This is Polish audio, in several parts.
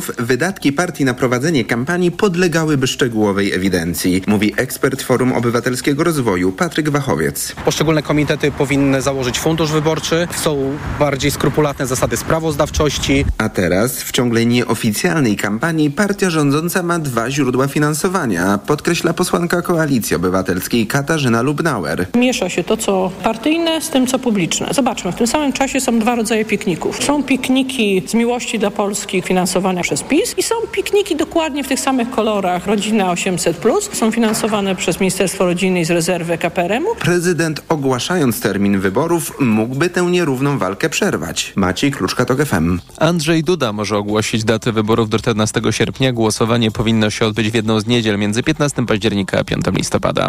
Wydatki partii na prowadzenie kampanii podlegałyby szczegółowej ewidencji, mówi ekspert Forum Obywatelskiego Rozwoju Patryk Wachowiec. Poszczególne komitety powinny założyć fundusz wyborczy, są bardziej skrupulatne zasady sprawozdawczości. A teraz w ciągle nieoficjalnej kampanii partia rządząca ma dwa źródła finansowania, podkreśla posłanka Koalicji Obywatelskiej Katarzyna Lubnauer. Miesza się to, co partyjne z tym, co publiczne. Zobaczmy, w tym samym czasie są dwa rodzaje pikników. Są pikniki z miłości dla Polski finansowane przez PiS i są pikniki dokładnie w tych samych kolorach. Rodzina 800+, plus, są finansowane przez Ministerstwo Rodziny i z rezerwy KPRM-u. Prezydent ogłaszając termin wyborów mógłby tę nierówną walkę przerwać. Maciej Kluczka to FM. Andrzej Duda może ogłosić datę wyborów do 14 sierpnia. Głosowanie powinno się odbyć w jedną z niedziel między 15 października a 5 listopada.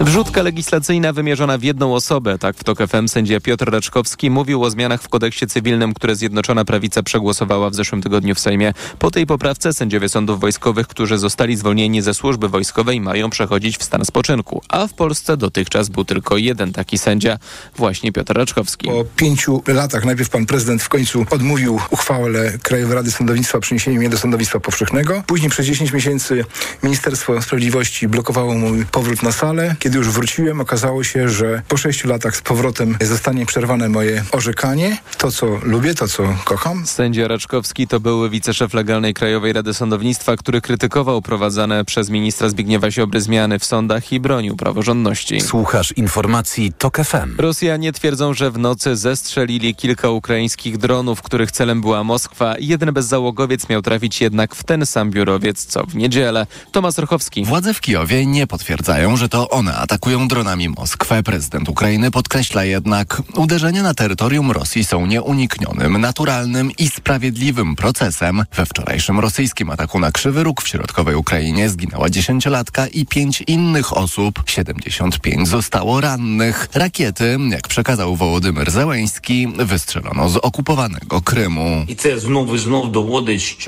Wrzutka legislacyjna wymierzona w jedną osobę. Tak w TOK FM sędzia Piotr Raczkowski mówił o zmianach w kodeksie cywilnym, które Zjednoczona Prawica przegłosowała w zeszłym tygodniu w Sejmie. Po tej poprawce sędziowie sądów wojskowych, którzy zostali zwolnieni ze służby wojskowej mają przechodzić w stan spoczynku, a w Polsce dotychczas był tylko jeden taki sędzia, właśnie Piotr Raczkowski. Po pięciu latach najpierw pan prezydent w końcu odmówił uchwałę Krajowej Rady Sądownictwa przeniesienie mnie do sądownictwa powszechnego. Później przez 10 miesięcy Ministerstwo Sprawiedliwości blokowało mój powrót na salę. Kiedy już wróciłem, okazało się, że po sześciu latach z powrotem zostanie przerwane moje orzekanie. To, co lubię, to, co kocham. Sędzia Raczkowski to były wiceszef legalnej Krajowej Rady Sądownictwa, który krytykował prowadzone przez ministra Zbigniewa Ziobry zmiany w sądach i bronił praworządności. Słuchasz informacji TOK FM. Rosjanie twierdzą, że w nocy zestrzelili kilka ukraińskich dronów, których celem była Moskwa. Jeden bezzałogowiec miał trafić jednak w ten sam biurowiec, co w niedzielę. Tomasz Rochowski. Władze w Kijowie nie potwierdzają, że to one atakują dronami Moskwę. Prezydent Ukrainy podkreśla jednak, uderzenia na terytorium Rosji są nieuniknionym, naturalnym i sprawiedliwym procesem. We wczorajszym rosyjskim ataku na Krzywy Róg w środkowej Ukrainie zginęła dziesięciolatka i pięć innych osób. 75 zostało rannych. Rakiety, jak przekazał Wołodymyr Zełęński, wystrzelono z okupowanego Krymu.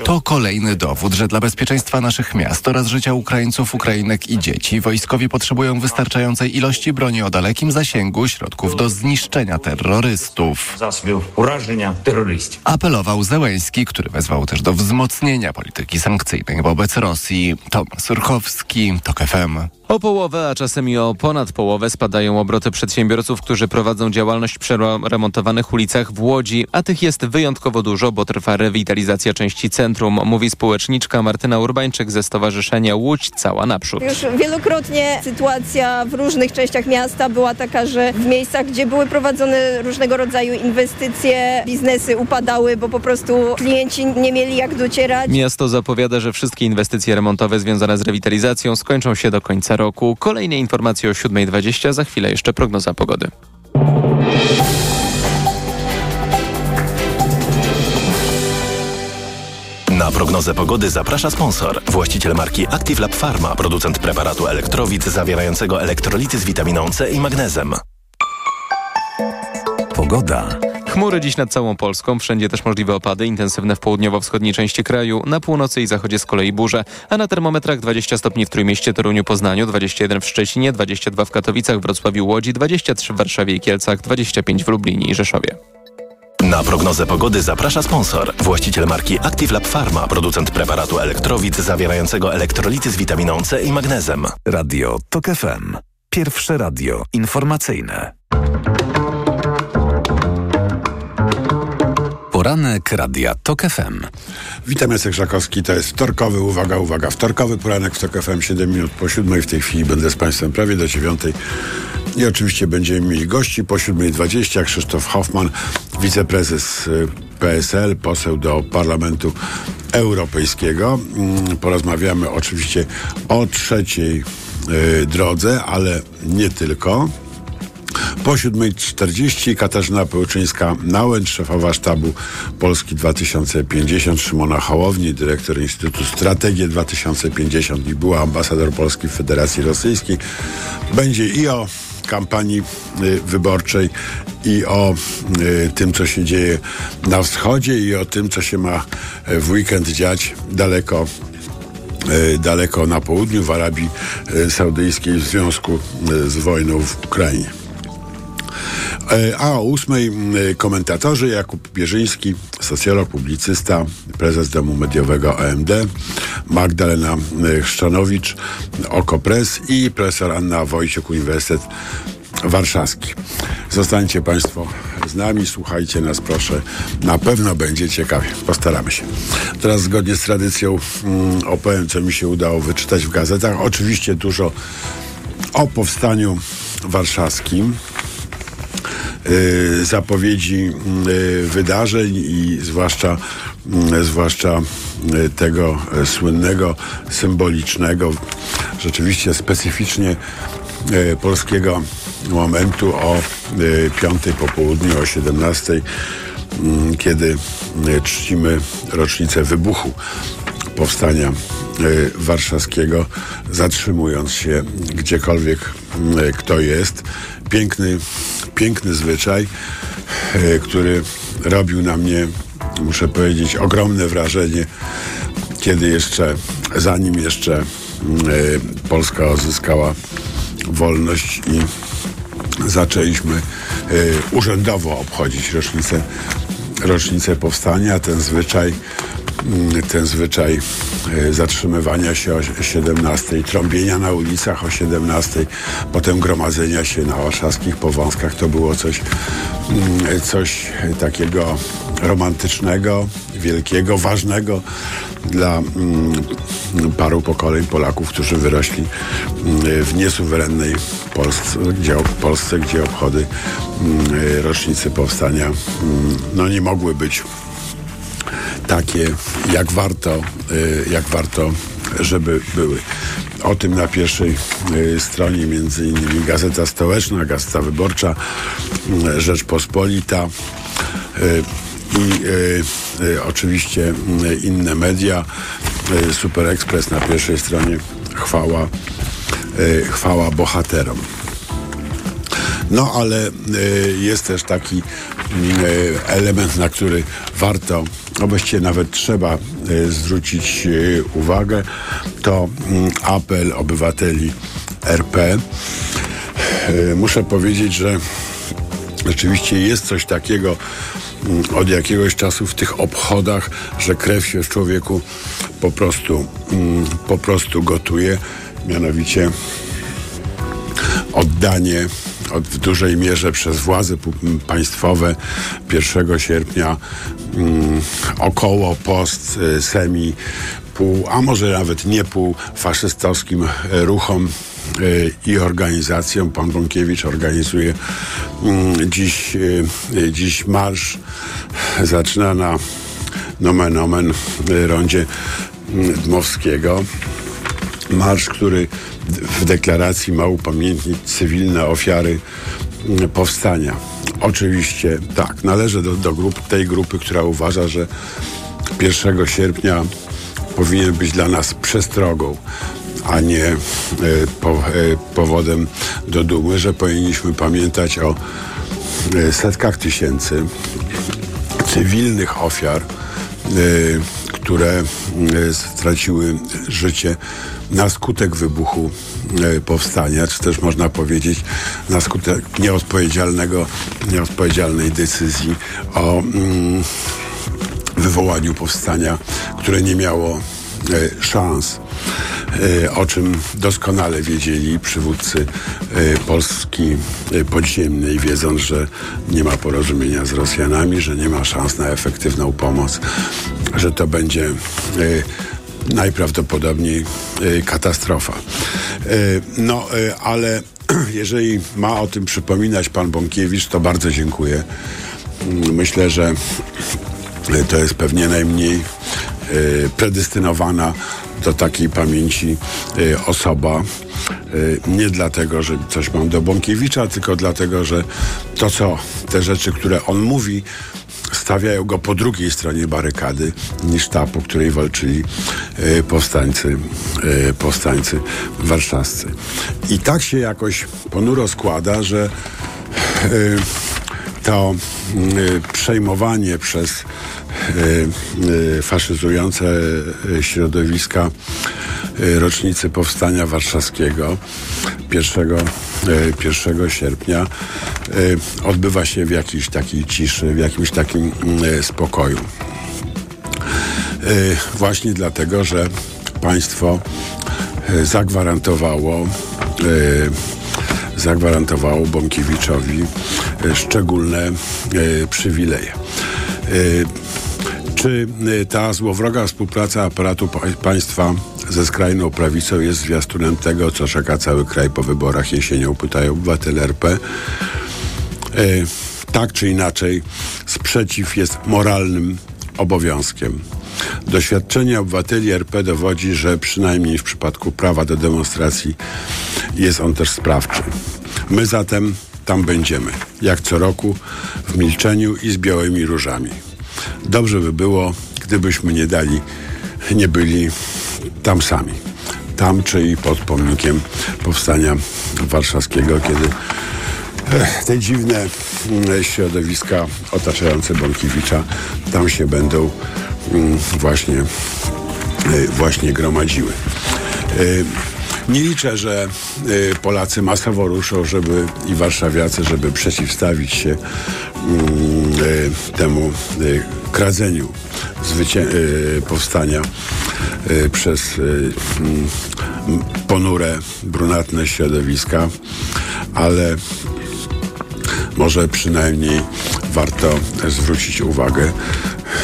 To kolejny dowód, że dla bezpieczeństwa naszych miast oraz życia Ukraińców, Ukrainek i dzieci wojskowi potrzebują wystarczającej ilości broni o dalekim zasięgu, środków do zniszczenia terrorystów. Apelował Zełęński, który wezwał też do wzmocnienia polityki sankcyjnej wobec Rosji. Tomasz Surchowski, TOK FM. O połowę, a czasem i o ponad połowę spadają obroty przedsiębiorców, którzy prowadzą działalność przy remontowanych ulicach w Łodzi, a tych jest wyjątkowo dużo, bo trwa rewitalizacja części centrum, mówi społeczniczka Martyna Urbańczyk ze Stowarzyszenia Łódź Cała Naprzód. Już wielokrotnie sytuacja w różnych częściach miasta była taka, że w miejscach, gdzie były prowadzone różnego rodzaju inwestycje, biznesy upadały, bo po prostu klienci nie mieli jak docierać. Miasto zapowiada, że wszystkie inwestycje remontowe związane z rewitalizacją skończą się do końca roku. Kolejne informacje o 7.20, za chwilę jeszcze prognoza pogody. Na prognozę pogody zaprasza sponsor. Właściciel marki Active Lab Pharma, producent preparatu elektrowid zawierającego elektrolity z witaminą C i magnezem. Pogoda. Chmury dziś nad całą Polską, wszędzie też możliwe opady, intensywne w południowo-wschodniej części kraju, na północy i zachodzie z kolei burze, a na termometrach 20 stopni w Trójmieście, Toruniu, Poznaniu, 21 w Szczecinie, 22 w Katowicach, Wrocławiu, Łodzi, 23 w Warszawie i Kielcach, 25 w Lublinie i Rzeszowie. Na prognozę pogody zaprasza sponsor. Właściciel marki Active Lab Pharma, producent preparatu elektrowid zawierającego elektrolity z witaminą C i magnezem. Radio TOK FM. Pierwsze radio informacyjne. Poranek Radia TOK FM. Witam, Jacek Żakowski. To jest wtorkowy, uwaga, uwaga, wtorkowy poranek w TOK FM. 7 minut po siódmej. W tej chwili będę z Państwem prawie do dziewiątej. I oczywiście będziemy mieli gości po 7.20. Krzysztof Hoffman, wiceprezes y, PSL, poseł do Parlamentu Europejskiego. Mm, porozmawiamy oczywiście o trzeciej y, drodze, ale nie tylko. Po 7.40 Katarzyna Pełczyńska-Nałęcz, szefowa sztabu Polski 2050, Szymona Hołowni, dyrektor Instytutu Strategie 2050 i była ambasador Polski w Federacji Rosyjskiej. Będzie i o kampanii y, wyborczej i o y, tym, co się dzieje na wschodzie i o tym, co się ma y, w weekend dziać daleko daleko na południu, w Arabii Saudyjskiej w związku z wojną w Ukrainie. E, a o ósmej komentatorzy Jakub Bierzyński, socjolog, publicysta, prezes Domu Mediowego OMD, Magdalena Chrzczanowicz, Okopres i profesor Anna Wojciuk, Uniwersytet Warszawski. Zostańcie Państwo z nami, słuchajcie nas proszę. Na pewno będzie ciekawie. Postaramy się. Teraz zgodnie z tradycją opowiem, co mi się udało wyczytać w gazetach. Oczywiście dużo o powstaniu warszawskim. Yy, zapowiedzi yy, wydarzeń i zwłaszcza, yy, zwłaszcza tego słynnego, symbolicznego, rzeczywiście specyficznie polskiego momentu o piątej po południu, o 17, mm, kiedy czcimy rocznicę wybuchu powstania warszawskiego, zatrzymując się gdziekolwiek kto jest. Piękny piękny zwyczaj, e, który robił na mnie, muszę powiedzieć, ogromne wrażenie, kiedy jeszcze, zanim jeszcze e, Polska odzyskała wolność i zaczęliśmy e, urzędowo obchodzić rocznicę, rocznicę powstania. Ten zwyczaj ten zwyczaj e, zatrzymywania się o 17, trąbienia na ulicach o 17, potem gromadzenia się na warszawskich powązkach, to było coś, mm, coś takiego romantycznego, wielkiego, ważnego dla mm, paru pokoleń Polaków, którzy wyrośli w niesuwerennej Polsce, gdzie, Polsce, gdzie obchody rocznicy powstania no nie mogły być takie, jak warto, y, jak warto, żeby były. O tym na pierwszej y, stronie między innymi Gazeta Stołeczna, Gazeta Wyborcza, y, Rzeczpospolita i oczywiście inne media. Super Express na pierwszej stronie chwała, chwała bohaterom. No ale jest też taki element, na który warto no właściwie nawet trzeba e, zwrócić e, uwagę, to mm, apel obywateli RP. E, muszę powiedzieć, że rzeczywiście jest coś takiego mm, od jakiegoś czasu w tych obchodach, że krew się w człowieku po prostu, mm, po prostu gotuje. Mianowicie oddanie w dużej mierze przez władze państwowe 1 sierpnia mm, około post y, semi pół, a może nawet nie pół faszystowskim ruchom y, i organizacjom. Pan Bąkiewicz organizuje mm, dziś, y, dziś marsz. Zaczyna na nomen omen rondzie mm, Dmowskiego. Marsz, który w deklaracji ma upamiętnić cywilne ofiary mm, powstania. Oczywiście tak, należę do, do grup, tej grupy, która uważa, że 1 sierpnia powinien być dla nas przestrogą, a nie e, po, e, powodem do dumy, że powinniśmy pamiętać o e, setkach tysięcy cywilnych ofiar, które straciły życie na skutek wybuchu e, powstania, czy też można powiedzieć na skutek nieodpowiedzialnego, nieodpowiedzialnej decyzji o mm, wywołaniu powstania, które nie miało e, szans, e, o czym doskonale wiedzieli przywódcy Polski podziemnej, wiedząc, że nie ma porozumienia z Rosjanami, że nie ma szans na efektywną pomoc, że to będzie najprawdopodobniej katastrofa. No, ale jeżeli ma o tym przypominać pan Bąkiewicz, to bardzo dziękuję. Mm, myślę, że to jest pewnie najmniej predestynowana do takiej pamięci osoba. Nie dlatego, że coś mam do Bąkiewicza, tylko dlatego, że to, co te rzeczy, które on mówi, stawiają go po drugiej stronie barykady niż ta, po której walczyli powstańcy, powstańcy warszawscy. I tak się jakoś ponuro składa, że to przejmowanie przez faszyzujące środowiska rocznicy Powstania Warszawskiego 1, 1 sierpnia odbywa się w jakiejś takiej ciszy, w jakimś takim spokoju. Właśnie dlatego, że państwo zagwarantowało zagwarantowało Bąkiewiczowi szczególne przywileje. Czy ta złowroga współpraca aparatu państwa ze skrajną prawicą jest zwiastunem tego, co czeka cały kraj po wyborach jesienią, pytają obywatele RP. Tak czy inaczej, sprzeciw jest moralnym obowiązkiem. Doświadczenie obywateli RP dowodzi, że przynajmniej w przypadku prawa do demonstracji jest on też sprawczy. My zatem tam będziemy, jak co roku, w milczeniu i z białymi różami. Dobrze by było, gdybyśmy nie dali, nie byli tam sami. Tam, czyli pod pomnikiem powstania warszawskiego, kiedy te dziwne mm, środowiska otaczające Bąkiewicza tam się będą mm, właśnie, y, właśnie gromadziły. Y, nie liczę, że y, Polacy masowo ruszą, żeby i warszawiacy, żeby przeciwstawić się mm, temu kradzeniu powstania przez ponure, brunatne środowiska, ale może przynajmniej warto zwrócić uwagę,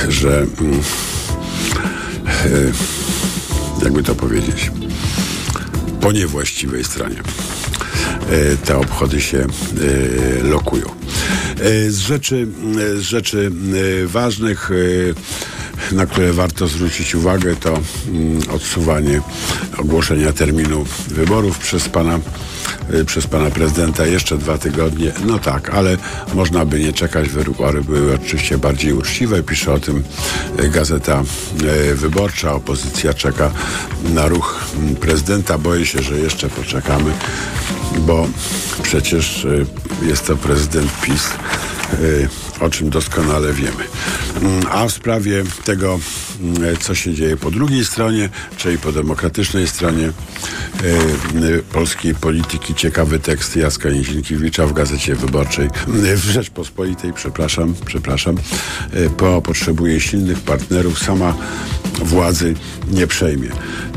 że mm, jakby to powiedzieć, po niewłaściwej stronie e, te obchody się e, lokują. Z rzeczy, z rzeczy ważnych, na które warto zwrócić uwagę, to mm, odsuwanie ogłoszenia terminu wyborów przez pana przez pana prezydenta jeszcze dwa tygodnie. No tak, ale można by nie czekać. Wybory były oczywiście bardziej uczciwe. Pisze o tym y, Gazeta y, Wyborcza. Opozycja czeka na ruch mm, prezydenta. Boję się, że jeszcze poczekamy, bo przecież jest to prezydent PiS o czym doskonale wiemy. Mm, a w sprawie tego, mm, co się dzieje po drugiej stronie, czyli po demokratycznej stronie e, e, polskiej polityki, ciekawy tekst Jacka Nizinkiewicza w Gazecie Wyborczej e, w Rzeczpospolitej, przepraszam, przepraszam, PO potrzebuje silnych partnerów, sama władzy nie przejmie.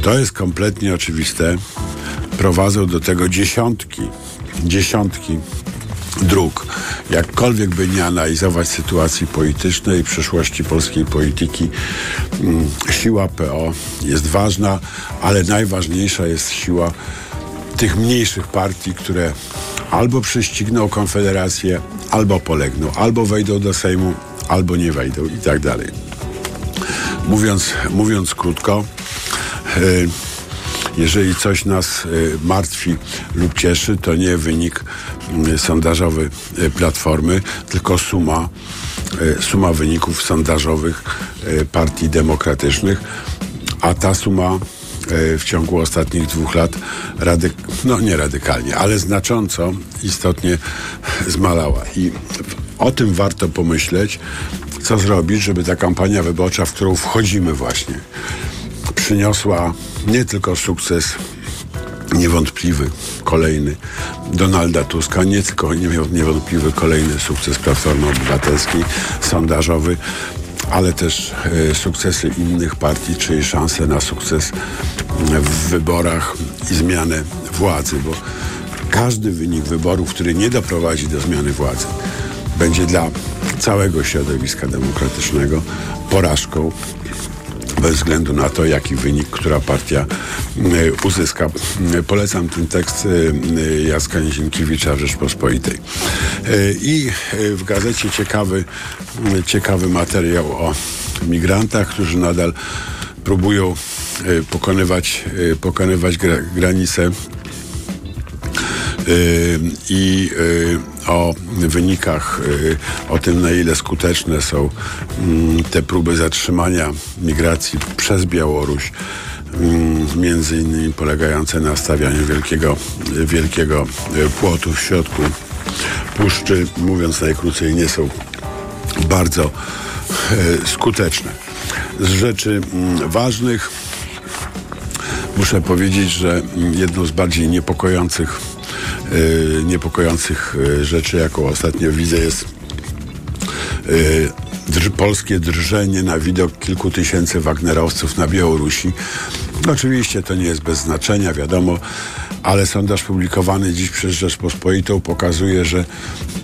To jest kompletnie oczywiste. Prowadzą do tego dziesiątki, dziesiątki dróg. Jakkolwiek by nie analizować sytuacji politycznej i przyszłości polskiej polityki, mm, siła PO jest ważna, ale najważniejsza jest siła tych mniejszych partii, które albo prześcigną Konfederację, albo polegną, albo wejdą do Sejmu, albo nie wejdą i tak dalej. Mówiąc, mówiąc krótko, yy, jeżeli coś nas y, martwi lub cieszy, to nie wynik y, sondażowy y, Platformy, tylko suma, suma wyników sondażowych partii demokratycznych, a ta suma w ciągu ostatnich dwóch lat radyk no nie radykalnie, ale znacząco istotnie zmalała. I o tym warto pomyśleć, co zrobić, żeby ta kampania wyborcza, w którą wchodzimy właśnie, przyniosła nie tylko sukces niewątpliwy, kolejny Donalda Tuska, nie tylko niewątpliwy kolejny sukces Platformy Obywatelskiej, sondażowy, ale też e, sukcesy innych partii, czyli szanse na sukces w wyborach i zmianę władzy, bo każdy wynik wyborów, który nie doprowadzi do zmiany władzy, będzie dla całego środowiska demokratycznego porażką bez względu na to, jaki wynik, która partia e, uzyska. E, polecam ten tekst e, Jacka Nizinkiewicza w Rzeczpospolitej. I w gazecie ciekawy, ciekawy materiał o migrantach, którzy nadal próbują pokonywać, pokonywać granice i o wynikach, o tym na ile skuteczne są mm, te próby zatrzymania migracji przez Białoruś mm, między innymi polegające na stawianiu wielkiego, wielkiego płotu w środku puszczy, mówiąc najkrócej, nie są bardzo e, skuteczne. Z rzeczy mm, ważnych muszę powiedzieć, że jedną z bardziej niepokojących, niepokojących e, rzeczy, jaką ostatnio widzę, jest drż, polskie drżenie na widok kilku tysięcy Wagnerowców na Białorusi. Oczywiście to nie jest bez znaczenia, wiadomo, ale sondaż publikowany dziś przez Rzeczpospolitą pokazuje, że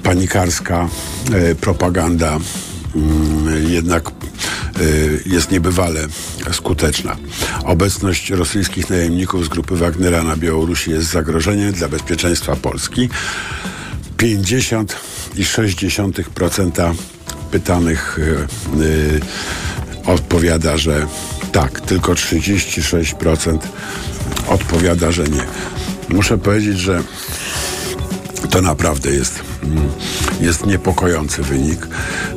panikarska e, propaganda mm, jednak e, jest niebywale skuteczna. Obecność rosyjskich najemników z grupy Wagnera na Białorusi jest zagrożeniem dla bezpieczeństwa Polski. 50,6% pytanych y, y, odpowiada, że tak, tylko 36% odpowiada, że nie. Muszę powiedzieć, że to naprawdę jest, mm, jest niepokojący wynik,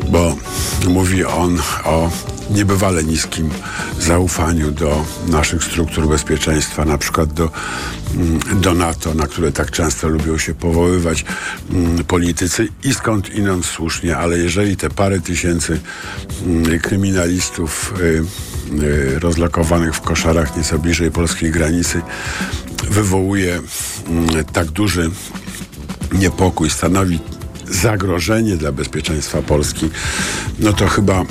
bo mówi on o niebywale niskim zaufaniu do naszych struktur bezpieczeństwa, na przykład do, mm, do NATO, na które tak często lubią się powoływać mm, politycy i skąd inąd słusznie, ale jeżeli te parę tysięcy mm, kryminalistów y, y, rozlokowanych w koszarach nieco bliżej polskiej granicy wywołuje tak duży niepokój, stanowi zagrożenie dla bezpieczeństwa Polski, no to chyba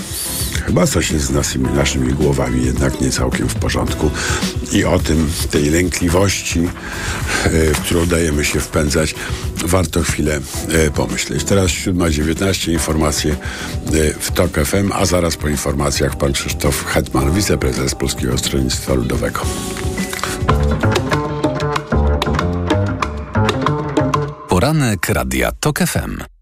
chyba coś jest z naszymi, naszymi głowami jednak nie całkiem w porządku. I o tym, tej lękliwości, e, w którą dajemy się wpędzać, warto chwilę e, pomyśleć. Teraz 7.19 informacje e, w TOK FM, a zaraz po informacjach pan Krzysztof Hetman, wiceprezes Polskiego Stronnictwa Ludowego. Poranek Radia TOK FM.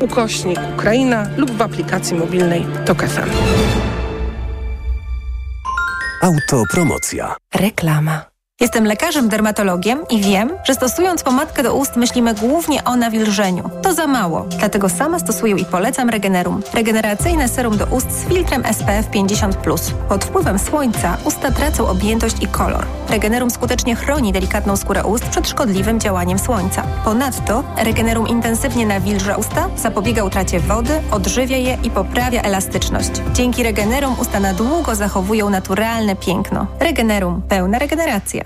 ukośnik Ukraina lub w aplikacji mobilnej TOK FM. Autopromocja. Reklama. Jestem lekarzem dermatologiem i wiem, że stosując pomadkę do ust myślimy głównie o nawilżeniu. To za mało, dlatego sama stosuję i polecam Regenerum. Regeneracyjne serum do ust z filtrem SPF 50+. Pod wpływem słońca usta tracą objętość i kolor. Regenerum skutecznie chroni delikatną skórę ust przed szkodliwym działaniem słońca. Ponadto Regenerum intensywnie nawilża usta, zapobiega utracie wody, odżywia je i poprawia elastyczność. Dzięki Regenerum usta na długo zachowują naturalne piękno. Regenerum. Pełna regeneracja.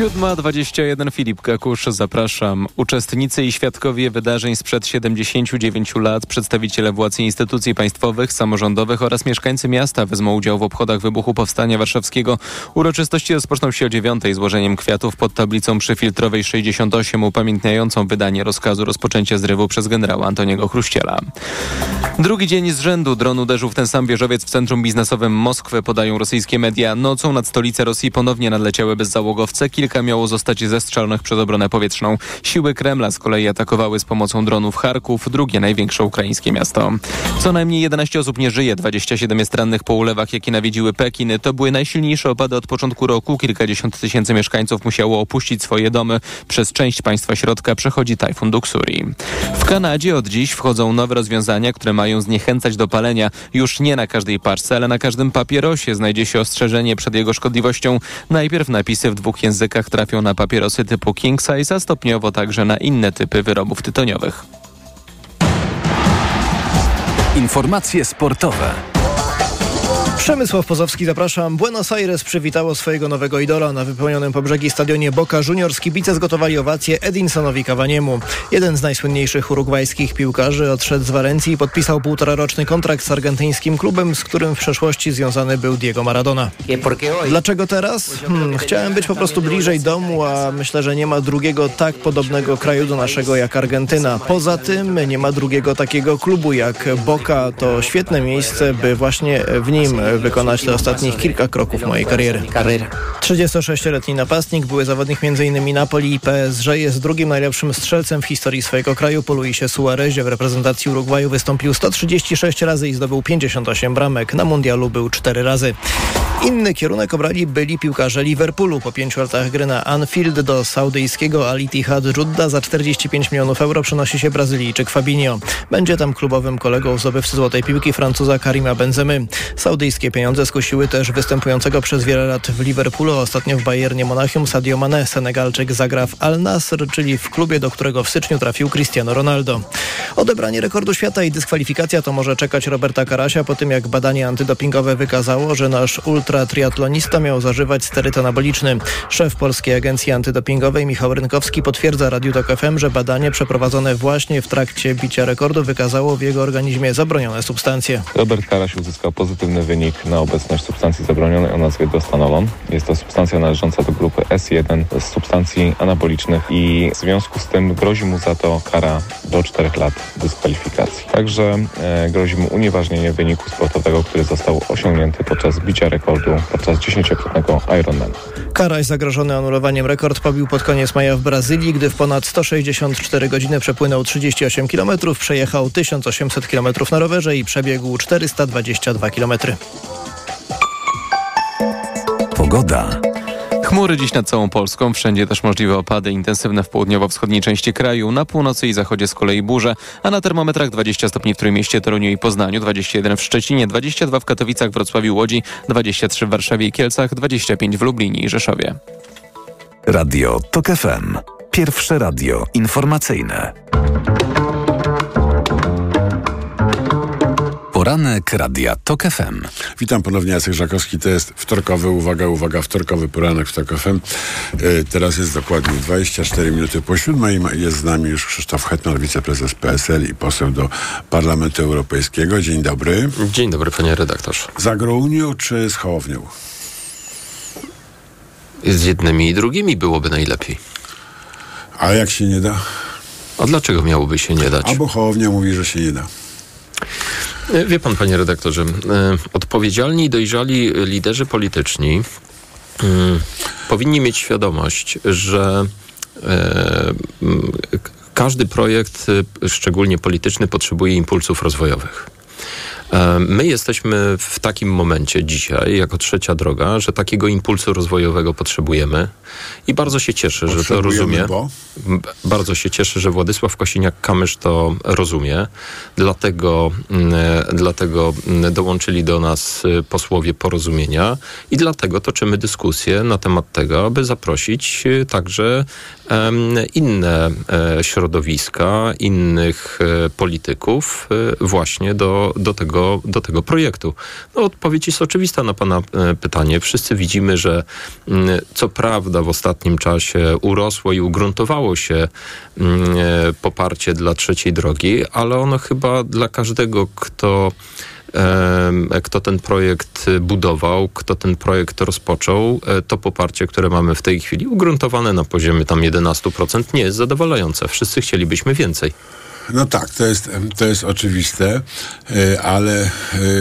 7.21 Filip Kakusz, zapraszam. Uczestnicy i świadkowie wydarzeń sprzed 79 lat, przedstawiciele władz i instytucji państwowych, samorządowych oraz mieszkańcy miasta wezmą udział w obchodach wybuchu Powstania Warszawskiego. Uroczystości rozpoczną się o 9 złożeniem kwiatów pod tablicą przyfiltrowej 68 upamiętniającą wydanie rozkazu rozpoczęcia zrywu przez generała Antoniego Chruściela. Drugi dzień z rzędu dron uderzył w ten sam wieżowiec w centrum biznesowym Moskwy, podają rosyjskie media. Nocą nad stolicę Rosji ponownie nadleciały bezzałogowce. Kilka kilka miało zostać zestrzelonych przez obronę powietrzną. Siły Kremla z kolei atakowały z pomocą dronów Charków, drugie największe ukraińskie miasto. Co najmniej 11 osób nie żyje, 27 jest rannych po ulewach, jakie nawiedziły Pekin. To były najsilniejsze opady od początku roku. Kilkadziesiąt tysięcy mieszkańców musiało opuścić swoje domy. Przez część państwa środka przechodzi tajfun Duksuri. W Kanadzie od dziś wchodzą nowe rozwiązania, które mają zniechęcać do palenia. Już nie na każdej parce, ale na każdym papierosie znajdzie się ostrzeżenie przed jego szkodliwością. Najpierw napisy w dwóch językach trafią na papierosy typu King Size, a stopniowo także na inne typy wyrobów tytoniowych. Informacje sportowe. Przemysław Pozowski, zapraszam. Buenos Aires przywitało swojego nowego idola na wypełnionym po brzegi stadionie Boca Juniors. Kibice zgotowali owację Edinsonowi Cavaniemu. Jeden z najsłynniejszych urugwajskich piłkarzy odszedł z Warencji i podpisał półtoraroczny kontrakt z argentyńskim klubem, z którym w przeszłości związany był Diego Maradona. Dlaczego teraz? Hmm, chciałem być po prostu bliżej domu, a myślę, że nie ma drugiego tak podobnego kraju do naszego jak Argentyna. Poza tym nie ma drugiego takiego klubu jak Boca. To świetne miejsce, by właśnie w nim wykonać te ostatnich kilka kroków mojej kariery. 36-letni napastnik, były zawodnik m.in. Napoli i PSG, jest drugim najlepszym strzelcem w historii swojego kraju. Po Luisie Suarezie w reprezentacji Urugwaju wystąpił 136 razy i zdobył 58 bramek. Na mundialu był 4 razy. Inny kierunek obrali byli piłkarze Liverpoolu. Po pięciu latach gry na Anfield do saudyjskiego Al Ittihad Judda za 45 milionów euro przenosi się Brazylijczyk Fabinho. Będzie tam klubowym kolegą zdobywcy złotej piłki Francuza Karima Benzemy. Saudyjskie pieniądze skusiły też występującego przez wiele lat w Liverpoolu, ostatnio w Bayernie Monachium Sadio Mane. Senegalczyk zagra w Al Nasr, czyli w klubie, do którego w styczniu trafił Cristiano Ronaldo. Odebranie rekordu świata i dyskwalifikacja to może czekać Roberta Karasia po tym, jak badanie antydopingowe wykazało, że nasz ultratriatlonista miał zażywać steryt anaboliczny. Szef Polskiej Agencji Antydopingowej Michał Rynkowski potwierdza Radiu Tok FM, że badanie przeprowadzone właśnie w trakcie bicia rekordu wykazało w jego organizmie zabronione substancje. Robert Karaś uzyskał pozytywny wynik na obecność substancji zabronionej o nazwie dostanolon. Jest to substancja należąca do grupy S1 z substancji anabolicznych i w związku z tym grozi mu za to kara do 4 lat dyskwalifikacji. Także e, grozi mu unieważnienie wyniku sportowego, który został osiągnięty podczas bicia rekordu podczas 10-krotnego Ironmana. Karaś zagrożony anulowaniem rekord pobił pod koniec maja w Brazylii, gdy w ponad 164 godziny przepłynął 38 km, przejechał 1800 km na rowerze i przebiegł 422 km. Pogoda. Chmury dziś nad całą Polską, wszędzie też możliwe opady intensywne w południowo-wschodniej części kraju, na północy i zachodzie z kolei burze, a na termometrach 20 stopni w Trójmieście, Toruniu i Poznaniu, 21 w Szczecinie, 22 w Katowicach, Wrocławiu, Łodzi, 23 w Warszawie i Kielcach, 25 w Lublinie i Rzeszowie. Radio TOK FM. Pierwsze radio informacyjne. Poranek Radia TOK FM. Witam ponownie, Jacek Żakowski. To jest wtorkowy, uwaga, uwaga, wtorkowy poranek w TOK FM. Yy, teraz jest dokładnie 24 minuty po siódmej. Jest z nami już Krzysztof Hetman, wiceprezes PSL i poseł do Parlamentu Europejskiego. Dzień dobry. Dzień dobry, panie redaktorze. Z Agrounią czy z Hołownią? Z jednymi i drugimi byłoby najlepiej. A jak się nie da? A dlaczego miałoby się nie dać? Albo Hołownia mówi, że się nie da. Wie pan, panie redaktorze, odpowiedzialni i dojrzali liderzy polityczni powinni mieć świadomość, że każdy projekt, szczególnie polityczny, potrzebuje impulsów rozwojowych. My jesteśmy w takim momencie dzisiaj, jako trzecia droga, że takiego impulsu rozwojowego potrzebujemy i bardzo się cieszę, że to rozumie. Bo? Bardzo się cieszę, że Władysław Kosiniak-Kamysz to rozumie. Dlatego, dlatego dołączyli do nas posłowie porozumienia i dlatego toczymy dyskusję na temat tego, aby zaprosić także inne środowiska, innych polityków właśnie do, do, tego, do tego projektu. No, odpowiedź jest oczywista na Pana pytanie. Wszyscy widzimy, że co prawda w ostatnim czasie urosło i ugruntowało się poparcie dla trzeciej drogi, ale ono chyba dla każdego, kto kto ten projekt budował, kto ten projekt rozpoczął, to poparcie, które mamy w tej chwili, ugruntowane na poziomie tam 11%, nie jest zadowalające. Wszyscy chcielibyśmy więcej. No tak, to jest, to jest oczywiste, ale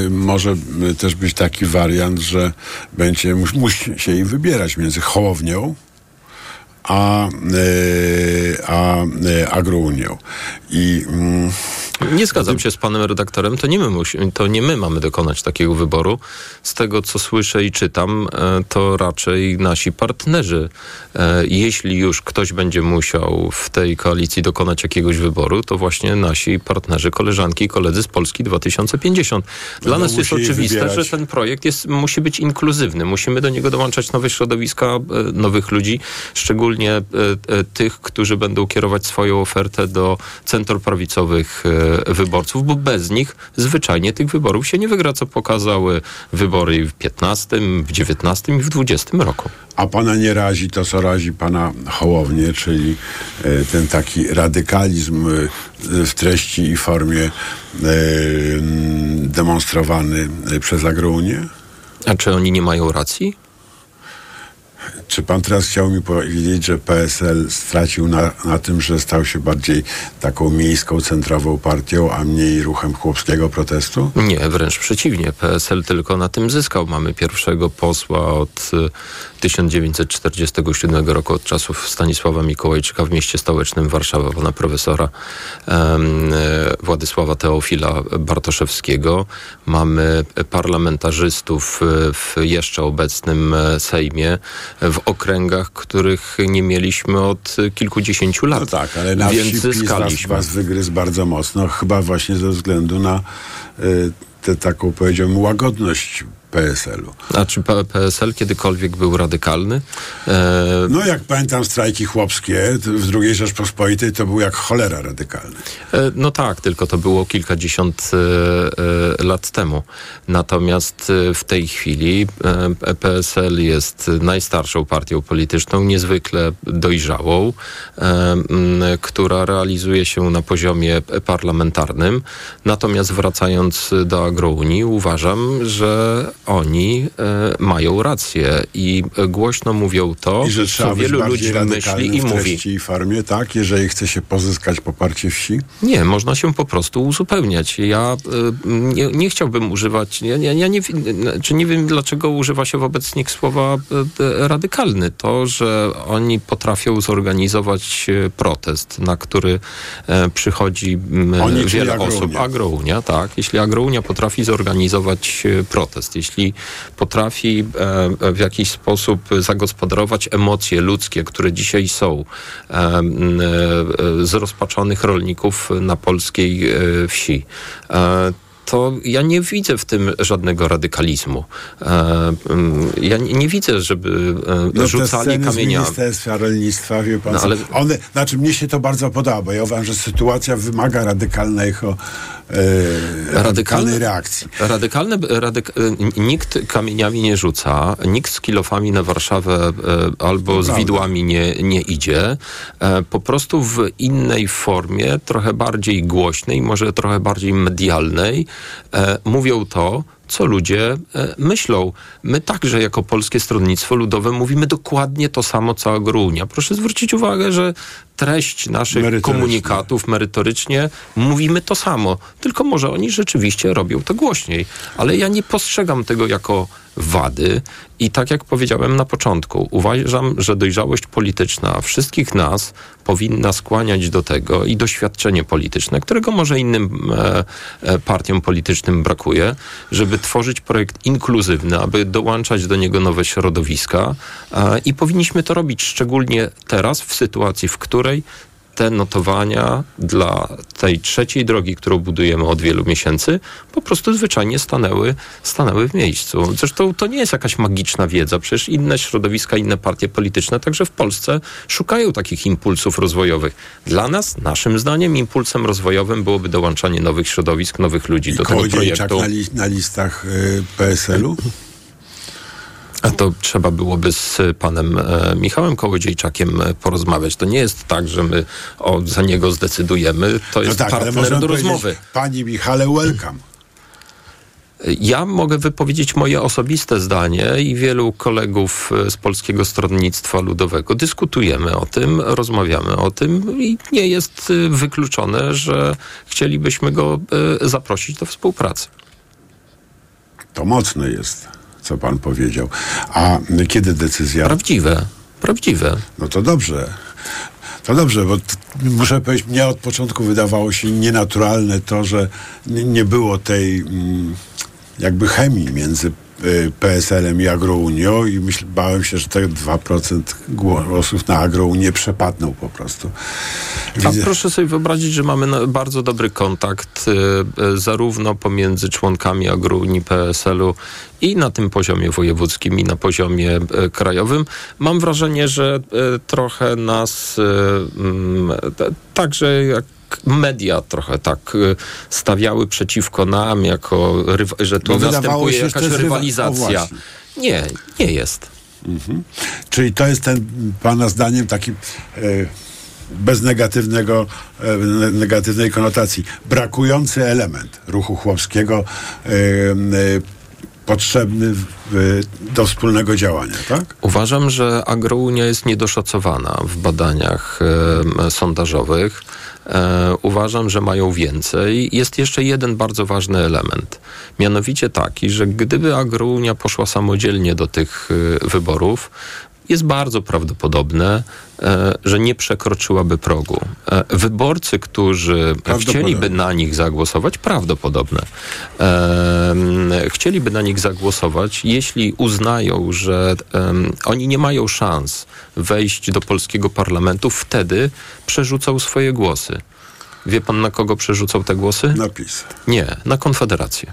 może też być taki wariant, że będzie musi się jej wybierać między Hołownią a, a Agrounią. I mm, nie zgadzam się z panem redaktorem. To nie, my musimy, to nie my mamy dokonać takiego wyboru. Z tego, co słyszę i czytam, to raczej nasi partnerzy. Jeśli już ktoś będzie musiał w tej koalicji dokonać jakiegoś wyboru, to właśnie nasi partnerzy, koleżanki i koledzy z Polski 2050. Dla No, nas jest musi oczywiste, wybierać. że ten projekt jest, musi być inkluzywny. Musimy do niego dołączać nowe środowiska, e, nowych ludzi, szczególnie e, e, tych, którzy będą kierować swoją ofertę do centroprawicowych e, wyborców, bo bez nich zwyczajnie tych wyborów się nie wygra, co pokazały wybory w 15, w 19 i w 20 roku. A pana nie razi to, co razi pana Hołownię, czyli e, ten taki radykalizm e, w treści i formie e, demonstrowany przez Agrounię? A czy oni nie mają racji? Czy pan teraz chciał mi powiedzieć, że PSL stracił na, na tym, że stał się bardziej taką miejską, centrową partią, a mniej ruchem chłopskiego protestu? Nie, wręcz przeciwnie. PSL tylko na tym zyskał. Mamy pierwszego posła od y, 1947 roku, od czasów Stanisława Mikołajczyka w mieście stołecznym Warszawa, pana profesora e, Władysława Teofila Bartoszewskiego. Mamy parlamentarzystów e, w jeszcze obecnym Sejmie w okręgach, których nie mieliśmy od kilkudziesięciu lat. No tak, ale na Więc wsi PiS was wygryzł bardzo mocno, chyba właśnie ze względu na y, tę taką, powiedziałbym, łagodność PSL-u. A czy PSL kiedykolwiek był radykalny? E, No jak pamiętam strajki chłopskie w II Rzeczpospolitej to był jak cholera radykalny. E, No tak, tylko to było kilkadziesiąt e, e, lat temu. Natomiast e, w tej chwili e, PSL jest najstarszą partią polityczną, niezwykle dojrzałą, która realizuje się na poziomie parlamentarnym. Natomiast wracając do agrounii, uważam, że oni e, mają rację i e, głośno mówią to, I że trzeba co wielu ludzi myśli i mówi. i formie, tak? Jeżeli chce się pozyskać poparcie wsi. Nie, można się po prostu uzupełniać. Ja y, nie, nie chciałbym używać, ja, ja, ja nie, czy nie wiem dlaczego używa się wobec nich słowa radykalny. To, że oni potrafią zorganizować protest, na który e, przychodzi Oni, wiele osób. Agrounia, tak. Jeśli Agrounia potrafi zorganizować e, protest, jeśli potrafi e, w jakiś sposób zagospodarować emocje ludzkie, które dzisiaj są e, e, zrozpaczonych rolników na polskiej wsi. To ja nie widzę w tym żadnego radykalizmu. E, mm, ja nie, nie widzę, żeby e, No rzucali sceny z. Ministerstwa Rolnictwa, wie pan, No, ale- one, znaczy mnie się to bardzo podoba, ja uważam, że sytuacja wymaga radykalnego, e, radykalnej reakcji. Radykalne, radyk, nikt kamieniami nie rzuca, nikt z kilofami na Warszawę albo To z widłami nie, nie idzie. Po prostu w innej formie, trochę bardziej głośnej, może trochę bardziej medialnej, e, mówią to, co ludzie e, myślą. My także jako Polskie Stronnictwo Ludowe mówimy dokładnie to samo, co Agrounia. Proszę zwrócić uwagę, że treść naszych Merytorycznie. komunikatów merytorycznie mówimy to samo, tylko może oni rzeczywiście robią to głośniej. Ale ja nie postrzegam tego jako wady. I tak jak powiedziałem na początku, uważam, że dojrzałość polityczna wszystkich nas powinna skłaniać do tego i doświadczenie polityczne, którego może innym e, e, partiom politycznym brakuje, żeby tworzyć projekt inkluzywny, aby dołączać do niego nowe środowiska. E, i powinniśmy to robić szczególnie teraz w sytuacji, w której te notowania dla tej trzeciej drogi, którą budujemy od wielu miesięcy, po prostu zwyczajnie stanęły, stanęły w miejscu. Zresztą to nie jest jakaś magiczna wiedza. Przecież inne środowiska, inne partie polityczne, także w Polsce szukają takich impulsów rozwojowych. Dla nas, naszym zdaniem, impulsem rozwojowym byłoby dołączanie nowych środowisk, nowych ludzi do tego projektu. na, li, na listach y, PSL-u? A to trzeba byłoby z panem e, Michałem Kołodziejczakiem porozmawiać. To nie jest tak, że my o, za niego zdecydujemy. To jest no tak, partner do rozmowy. Pani Michale, welcome. Ja mogę wypowiedzieć moje osobiste zdanie i wielu kolegów e, z Polskiego Stronnictwa Ludowego. Dyskutujemy o tym, rozmawiamy o tym i nie jest e, wykluczone, że chcielibyśmy go zaprosić do współpracy. To mocne jest, co pan powiedział. A kiedy decyzja? Prawdziwe, prawdziwe. No to dobrze. To dobrze, bo muszę powiedzieć, mnie od początku wydawało się nienaturalne to, że nie było tej mm, jakby chemii między PSL-em i Agrounią i myśl, bałem się, że te 2% głosów na Agrounię przepadną po prostu. A Widzę- proszę sobie wyobrazić, że mamy bardzo dobry kontakt y, y, zarówno pomiędzy członkami Agrounii PSL-u i na tym poziomie wojewódzkim i na poziomie y, krajowym. Mam wrażenie, że y, trochę nas y, mm, także jak media trochę tak y, stawiały przeciwko nam, jako że tu wydawało następuje się, jakaś rywalizacja. Nie, nie jest. Mhm. Czyli to jest ten, pana zdaniem, taki e, bez negatywnego, e, ne- negatywnej konotacji, brakujący element ruchu chłopskiego, e, potrzebny w, do wspólnego działania, tak? Uważam, że agrounia jest niedoszacowana w badaniach sondażowych. E, uważam, że mają więcej. Jest jeszcze jeden bardzo ważny element. Mianowicie taki, że gdyby agrounia poszła samodzielnie do tych e, wyborów, jest bardzo prawdopodobne, e, że nie przekroczyłaby progu. E, wyborcy, którzy chcieliby na nich zagłosować, prawdopodobne, e, chcieliby na nich zagłosować, jeśli uznają, że oni nie mają szans wejść do polskiego parlamentu, wtedy przerzucą swoje głosy. Wie pan, na kogo przerzucał te głosy? Na PiS. Nie, na Konfederację.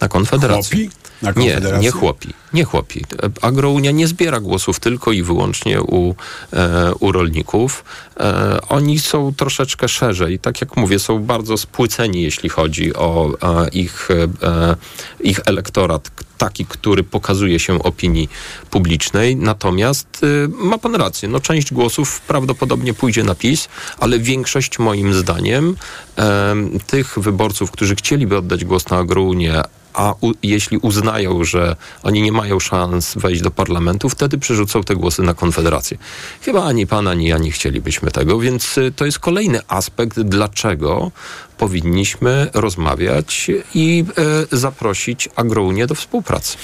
Na Konfederację. Chłopi? Na nie, nie chłopi. Nie chłopi. Agrounia nie zbiera głosów tylko i wyłącznie u, e, u rolników. E, oni są troszeczkę szerzej. Tak jak mówię, są bardzo spłyceni, jeśli chodzi o e, ich, e, ich elektorat, taki, który pokazuje się opinii publicznej. Natomiast ma pan rację, no część głosów prawdopodobnie pójdzie na PiS, ale większość moim zdaniem tych wyborców, którzy chcieliby oddać głos na Agrounię, a u, jeśli uznają, że oni nie mają szans wejść do parlamentu, wtedy przerzucą te głosy na Konfederację. Chyba ani pan, ani ja nie chcielibyśmy tego, więc y, to jest kolejny aspekt, dlaczego powinniśmy rozmawiać i e, zaprosić Agrounię do współpracy.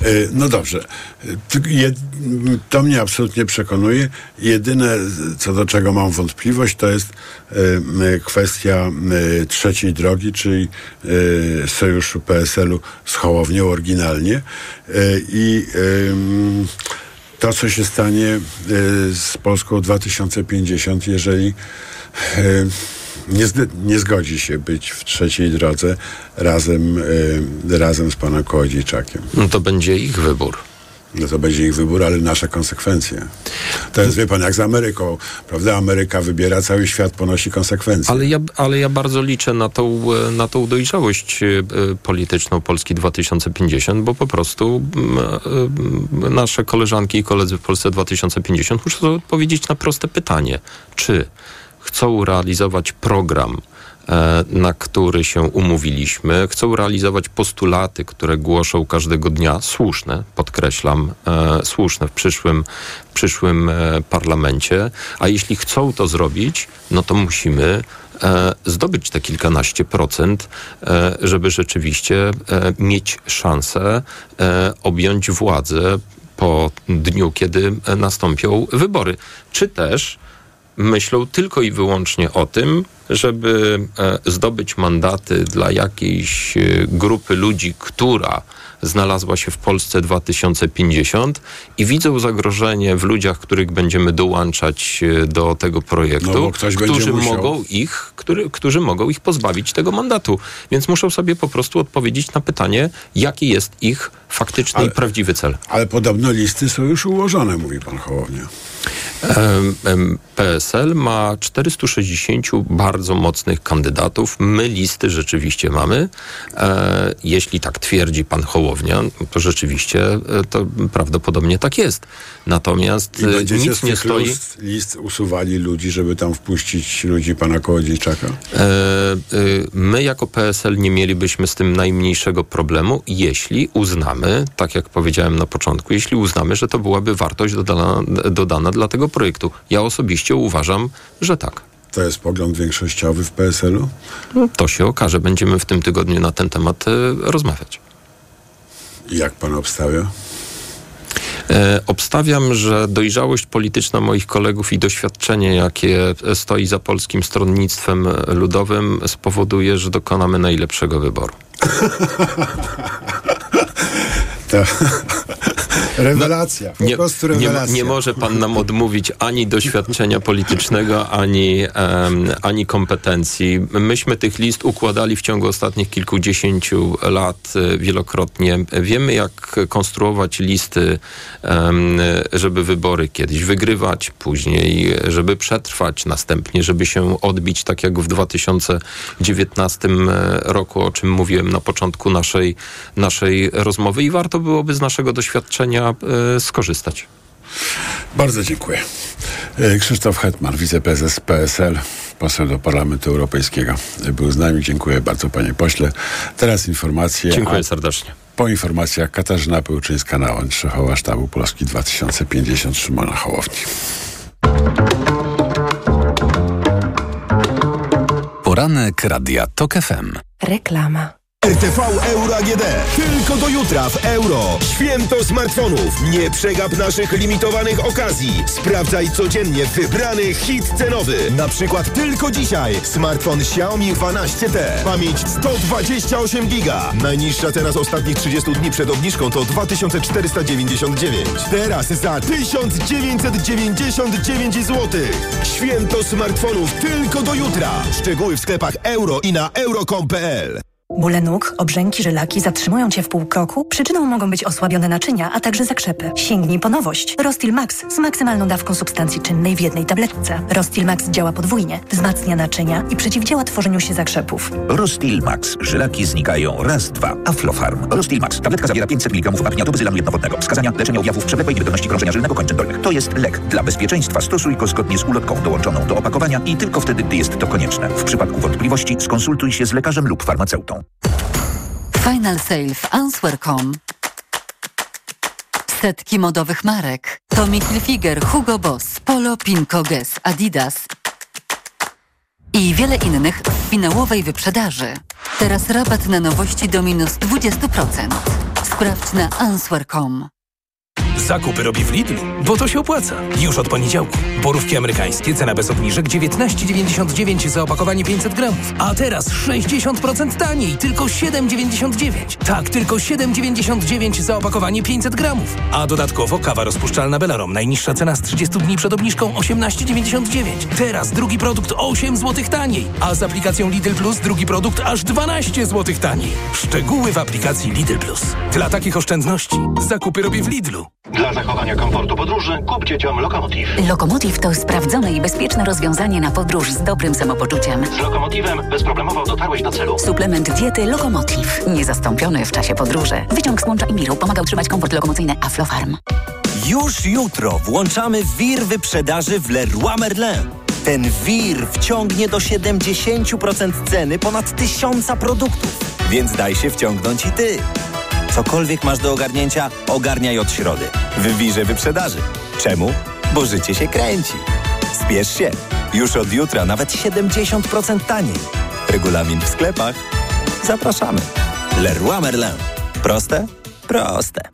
E, no dobrze. To mnie absolutnie przekonuje. Jedyne, co do czego mam wątpliwość, to jest e, kwestia trzeciej drogi, czyli sojuszu PSL-u z Hołownią oryginalnie. I to, co się stanie z Polską 2050, jeżeli nie, nie zgodzi się być w trzeciej drodze razem, y, razem z panem Kołodziejczakiem. No to będzie ich wybór. No to będzie ich wybór, ale nasze konsekwencje. To jest, wie pan, jak z Ameryką, prawda? Ameryka wybiera, cały świat ponosi konsekwencje. Ale ja, ale ja bardzo liczę na tą, na tą dojrzałość e, polityczną Polski 2050, bo po prostu e, nasze koleżanki i koledzy w Polsce 2050 muszą odpowiedzieć na proste pytanie. Czy chcą realizować program, e, na który się umówiliśmy, chcą realizować postulaty, które głoszą każdego dnia, słuszne, podkreślam, e, słuszne w przyszłym, przyszłym e, parlamencie, a jeśli chcą to zrobić, no to musimy zdobyć te kilkanaście procent, żeby rzeczywiście mieć szansę objąć władzę po dniu, kiedy nastąpią wybory. Czy też myślą tylko i wyłącznie o tym, żeby e, zdobyć mandaty dla jakiejś e, grupy ludzi, która znalazła się w Polsce 2050 i widzą zagrożenie w ludziach, których będziemy dołączać e, do tego projektu, no, którzy mogą ich, który, którzy mogą ich pozbawić tego mandatu. Więc muszą sobie po prostu odpowiedzieć na pytanie, jaki jest ich faktyczny ale, i prawdziwy cel. Ale podobno listy są już ułożone, mówi pan Hołownia. PSL ma 460 bardzo mocnych kandydatów. My listy rzeczywiście mamy. E, jeśli tak twierdzi pan Hołownia, to rzeczywiście e, to prawdopodobnie tak jest. Natomiast I e, nic nie stoi. List, list usuwali ludzi, żeby tam wpuścić ludzi pana Kołodziejczaka? My jako PSL nie mielibyśmy z tym najmniejszego problemu, jeśli uznamy, tak jak powiedziałem na początku, jeśli uznamy, że to byłaby wartość dodana, dodana dla tego projektu. Ja osobiście uważam, że tak. To jest pogląd większościowy w PSL-u? No, to się okaże. Będziemy w tym tygodniu na ten temat e, rozmawiać. Jak pan obstawia? E, obstawiam, że dojrzałość polityczna moich kolegów i doświadczenie, jakie stoi za polskim stronnictwem ludowym, spowoduje, że dokonamy najlepszego wyboru. to, Rewelacja, po nie, prostu rewelacja. Nie, nie, może pan nam odmówić ani doświadczenia politycznego, ani, um, ani kompetencji. Myśmy tych list układali w ciągu ostatnich kilkudziesięciu lat e, wielokrotnie. Wiemy, jak konstruować listy, um, żeby wybory kiedyś wygrywać, później, żeby przetrwać, następnie, żeby się odbić, tak jak w 2019 roku, o czym mówiłem na początku naszej, naszej rozmowy i warto byłoby z naszego doświadczenia E, skorzystać. Bardzo dziękuję. E, Krzysztof Hetman, wiceprezes PSL, poseł do Parlamentu Europejskiego, był z nami. Dziękuję bardzo, panie pośle. Teraz informacje. Dziękuję a... serdecznie. Po informacjach Katarzyna Pełczyńska-Nałęcz, szefowa sztabu Polski 2050 Szymona Hołowni. Poranek Radia TOK FM. Reklama. RTV Euro AGD. Tylko do jutra w euro. Święto smartfonów. Nie przegap naszych limitowanych okazji. Sprawdzaj codziennie wybrany hit cenowy. Na przykład tylko dzisiaj smartfon Xiaomi 12T. Pamięć 128 giga. Najniższa teraz ostatnich 30 dni przed obniżką to 2499. Teraz za 1999 zł. Święto smartfonów tylko do jutra. Szczegóły w sklepach euro i na euro.com.pl. Bóle nóg, obrzęki, żylaki zatrzymują Cię w pół kroku? Przyczyną mogą być osłabione naczynia, a także zakrzepy. Sięgnij po nowość. Rostil Max z maksymalną dawką substancji czynnej w jednej tabletce. Rostil Max działa podwójnie, wzmacnia naczynia i przeciwdziała tworzeniu się zakrzepów. Rostil Max. Żylaki znikają raz, dwa. Aflofarm. Rostil Max. Tabletka zawiera 500 mg wapnia do bezylanu jednowodnego. Wskazania leczenia objawów przewlekłej niewydolności krążenia żylnego kończyn dolnych. To jest lek. Dla bezpieczeństwa stosuj go zgodnie z ulotką dołączoną do opakowania i tylko wtedy, gdy jest to konieczne. W przypadku wątpliwości skonsultuj się z lekarzem lub farmaceutą. Final Sale w Answer.com Setki modowych marek. Tommy Hilfiger, Hugo Boss, Polo, Pinko, Guess, Adidas i wiele innych w finałowej wyprzedaży. Teraz rabat na nowości do minus 20%. Sprawdź na answer.com. Zakupy robi w Lidlu, bo to się opłaca. Już od poniedziałku. Borówki amerykańskie, cena bez obniżek 19,99 za opakowanie 500 gramów. A teraz 60% taniej, tylko 7,99. Tak, tylko 7,99 za opakowanie 500 gramów. A dodatkowo kawa rozpuszczalna Belarom. Najniższa cena z 30 dni przed obniżką 18,99. Teraz drugi produkt 8 zł taniej. A z aplikacją Lidl Plus drugi produkt aż 12 zł taniej. Szczegóły w aplikacji Lidl Plus. Dla takich oszczędności zakupy robię w Lidlu. Dla zachowania komfortu podróży kup dzieciom Lokomotiv. Lokomotiv to sprawdzone i bezpieczne rozwiązanie na podróż z dobrym samopoczuciem. Z Lokomotivem bezproblemowo dotarłeś do celu. Suplement diety Lokomotiv. Niezastąpiony w czasie podróży. Wyciąg z łącza Imiru pomaga utrzymać komfort lokomocyjny Aflofarm. Już jutro włączamy wir wyprzedaży w Leroy Merlin. Ten wir wciągnie do 70% ceny ponad tysiąca produktów. Więc daj się wciągnąć i ty. Cokolwiek masz do ogarnięcia, ogarniaj od środy. W wirze wyprzedaży. Czemu? Bo życie się kręci. Spiesz się. Już od jutra nawet 70% taniej. Regulamin w sklepach. Zapraszamy. Leroy Merlin. Proste? Proste.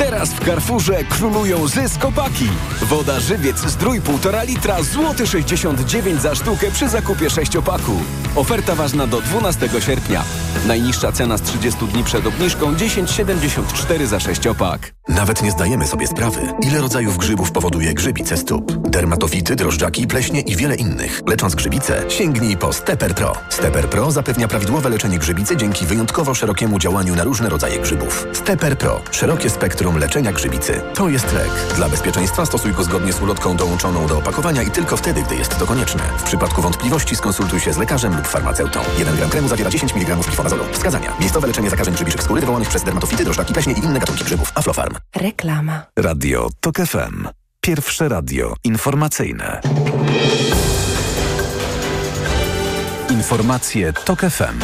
Teraz w Carrefourze królują zyskopaki. Woda żywiec zdrój 1,5 litra, złoty 69 za sztukę przy zakupie sześciopaku. Oferta ważna do 12 sierpnia. Najniższa cena z 30 dni przed obniżką 10,74 za sześciopak. Nawet nie zdajemy sobie sprawy, ile rodzajów grzybów powoduje grzybice stóp. Dermatofity, drożdżaki, pleśnie i wiele innych. Lecząc grzybice, sięgnij po Stepper Pro. Stepper Pro zapewnia prawidłowe leczenie grzybicy dzięki wyjątkowo szerokiemu działaniu na różne rodzaje grzybów. Stepper Pro. Szerokie spektrum leczenia grzybicy. To jest lek. Dla bezpieczeństwa stosuj go zgodnie z ulotką dołączoną do opakowania i tylko wtedy, gdy jest to konieczne. W przypadku wątpliwości skonsultuj się z lekarzem lub farmaceutą. 1 gram kremu zawiera 10 mg glifonazolu. Wskazania. Miejscowe leczenie zakażeń grzybiczych skóry wywołanych przez dermatofity, drożdżaki, pleśnie i inne gatunki grzybów. Aflofarm. Reklama. Radio TOK FM. Pierwsze radio informacyjne. Informacje TOK FM.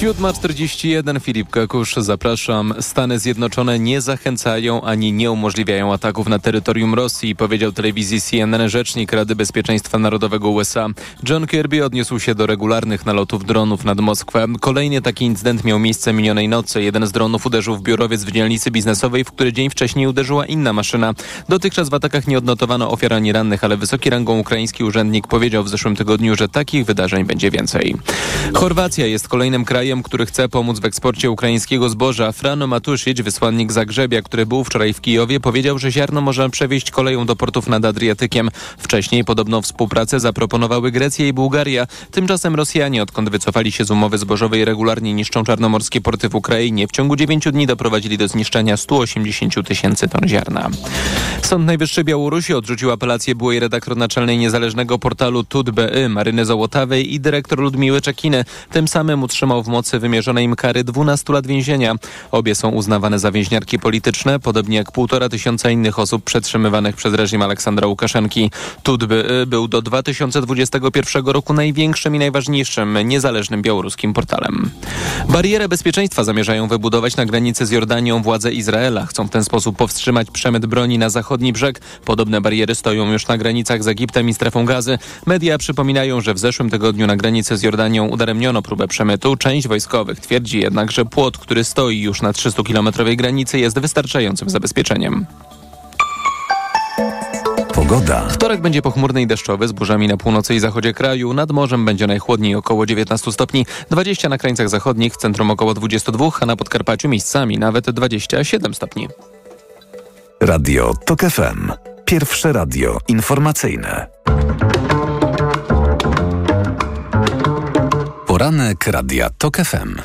7.41 Filip Kakusz, zapraszam. Stany Zjednoczone nie zachęcają ani nie umożliwiają ataków na terytorium Rosji, powiedział telewizji CNN rzecznik Rady Bezpieczeństwa Narodowego USA. John Kirby odniósł się do regularnych nalotów dronów nad Moskwę. Kolejny taki incydent miał miejsce minionej nocy. Jeden z dronów uderzył w biurowiec w dzielnicy biznesowej, w który dzień wcześniej uderzyła inna maszyna. Dotychczas w atakach nie odnotowano ofiar ani rannych, ale wysoki rangą ukraiński urzędnik powiedział w zeszłym tygodniu, że takich wydarzeń będzie więcej. Chorwacja jest kolejnym krajem, krajem, który chce pomóc w eksporcie ukraińskiego zboża. Frano Matuszyć, wysłannik Zagrzebia, który był wczoraj w Kijowie, powiedział, że ziarno można przewieźć koleją do portów nad Adriatykiem. Wcześniej podobno współpracę zaproponowały Grecja i Bułgaria. Tymczasem Rosjanie, odkąd wycofali się z umowy zbożowej, regularnie niszczą czarnomorskie porty w Ukrainie. W ciągu 9 dni doprowadzili do zniszczenia 180 tysięcy ton ziarna. Sąd Najwyższy Białorusi odrzucił apelację byłej redaktor naczelnej niezależnego portalu TUT.BY Maryny Załotawej i dyrektor Ludmiły Czekiny. Tym samym utrzymał w mocy wymierzone im kary 12 lat więzienia. Obie są uznawane za więźniarki polityczne, podobnie jak półtora tysiąca innych osób przetrzymywanych przez reżim Aleksandra Łukaszenki. TUT.BY był do 2021 roku największym i najważniejszym niezależnym białoruskim portalem. Barierę bezpieczeństwa zamierzają wybudować na granicy z Jordanią władze Izraela. Chcą w ten sposób powstrzymać przemyt broni na zachodni brzeg. Podobne bariery stoją już na granicach z Egiptem i strefą gazy. Media przypominają, że w zeszłym tygodniu na granicy z Jordanią udaremniono próbę przemytu. Część wojskowych twierdzi jednak, że płot, który stoi już na 300-kilometrowej granicy jest wystarczającym zabezpieczeniem. Pogoda. Wtorek będzie pochmurny i deszczowy z burzami na północy i zachodzie kraju. Nad morzem będzie najchłodniej około 19 stopni, 20 na krańcach zachodnich, w centrum około 22, a na Podkarpaciu miejscami nawet 27 stopni. Radio TOK FM. Pierwsze radio informacyjne. Poranek Radia TOK FM.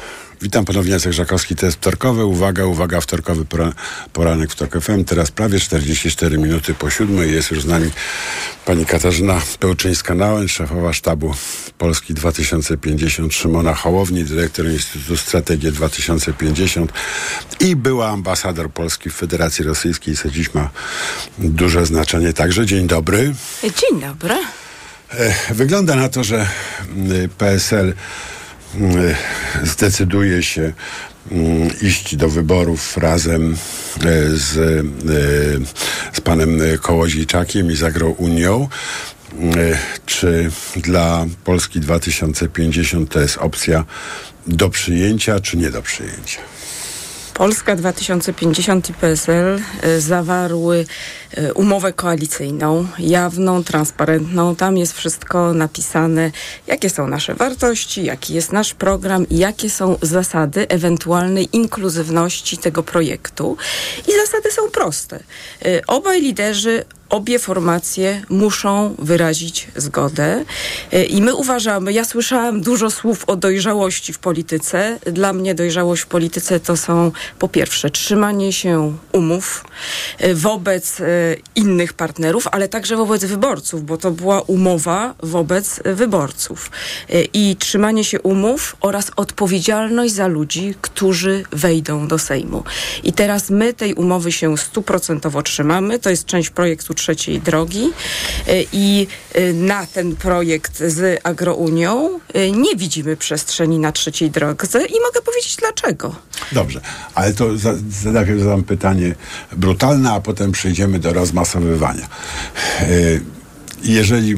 Witam ponownie, Jacek Żakowski, to jest wtorkowy. Uwaga, uwaga, wtorkowy pora, poranek w TOK FM. Teraz prawie 44 minuty po siódmej. Jest już z nami pani Katarzyna Pełczyńska-Nałęcz, szefowa sztabu Polski 2050, Szymona Hołowni, dyrektor Instytutu Strategii 2050 i była ambasador Polski w Federacji Rosyjskiej, co dziś ma duże znaczenie także. Dzień dobry. Dzień dobry. E, Wygląda na to, że mm, PSL mm, zdecyduje się mm, iść do wyborów razem e, z, e, z panem Kołodziejczakiem i z Agrounią. E, Czy dla Polski 2050 to jest opcja do przyjęcia, czy nie do przyjęcia? Polska 2050 i PSL y, zawarły y, umowę koalicyjną, jawną, transparentną. Tam jest wszystko napisane, jakie są nasze wartości, jaki jest nasz program i jakie są zasady ewentualnej inkluzywności tego projektu. I zasady są proste. Y, Obaj liderzy obie formacje muszą wyrazić zgodę. Y, I my uważamy, ja słyszałam dużo słów o dojrzałości w polityce. Dla mnie dojrzałość w polityce to są po pierwsze trzymanie się umów y, wobec y, innych partnerów, ale także wobec wyborców, bo to była umowa wobec wyborców. I trzymanie się umów oraz odpowiedzialność za ludzi, którzy wejdą do Sejmu. I teraz my tej umowy się stuprocentowo trzymamy. To jest część projektu trzeciej drogi Y, i y, na ten projekt z Agrounią y, nie widzimy przestrzeni na trzeciej drodze i mogę powiedzieć dlaczego. Dobrze, ale to za, za, najpierw zadam pytanie brutalne, a potem przejdziemy do rozmasowywania. E, Jeżeli e,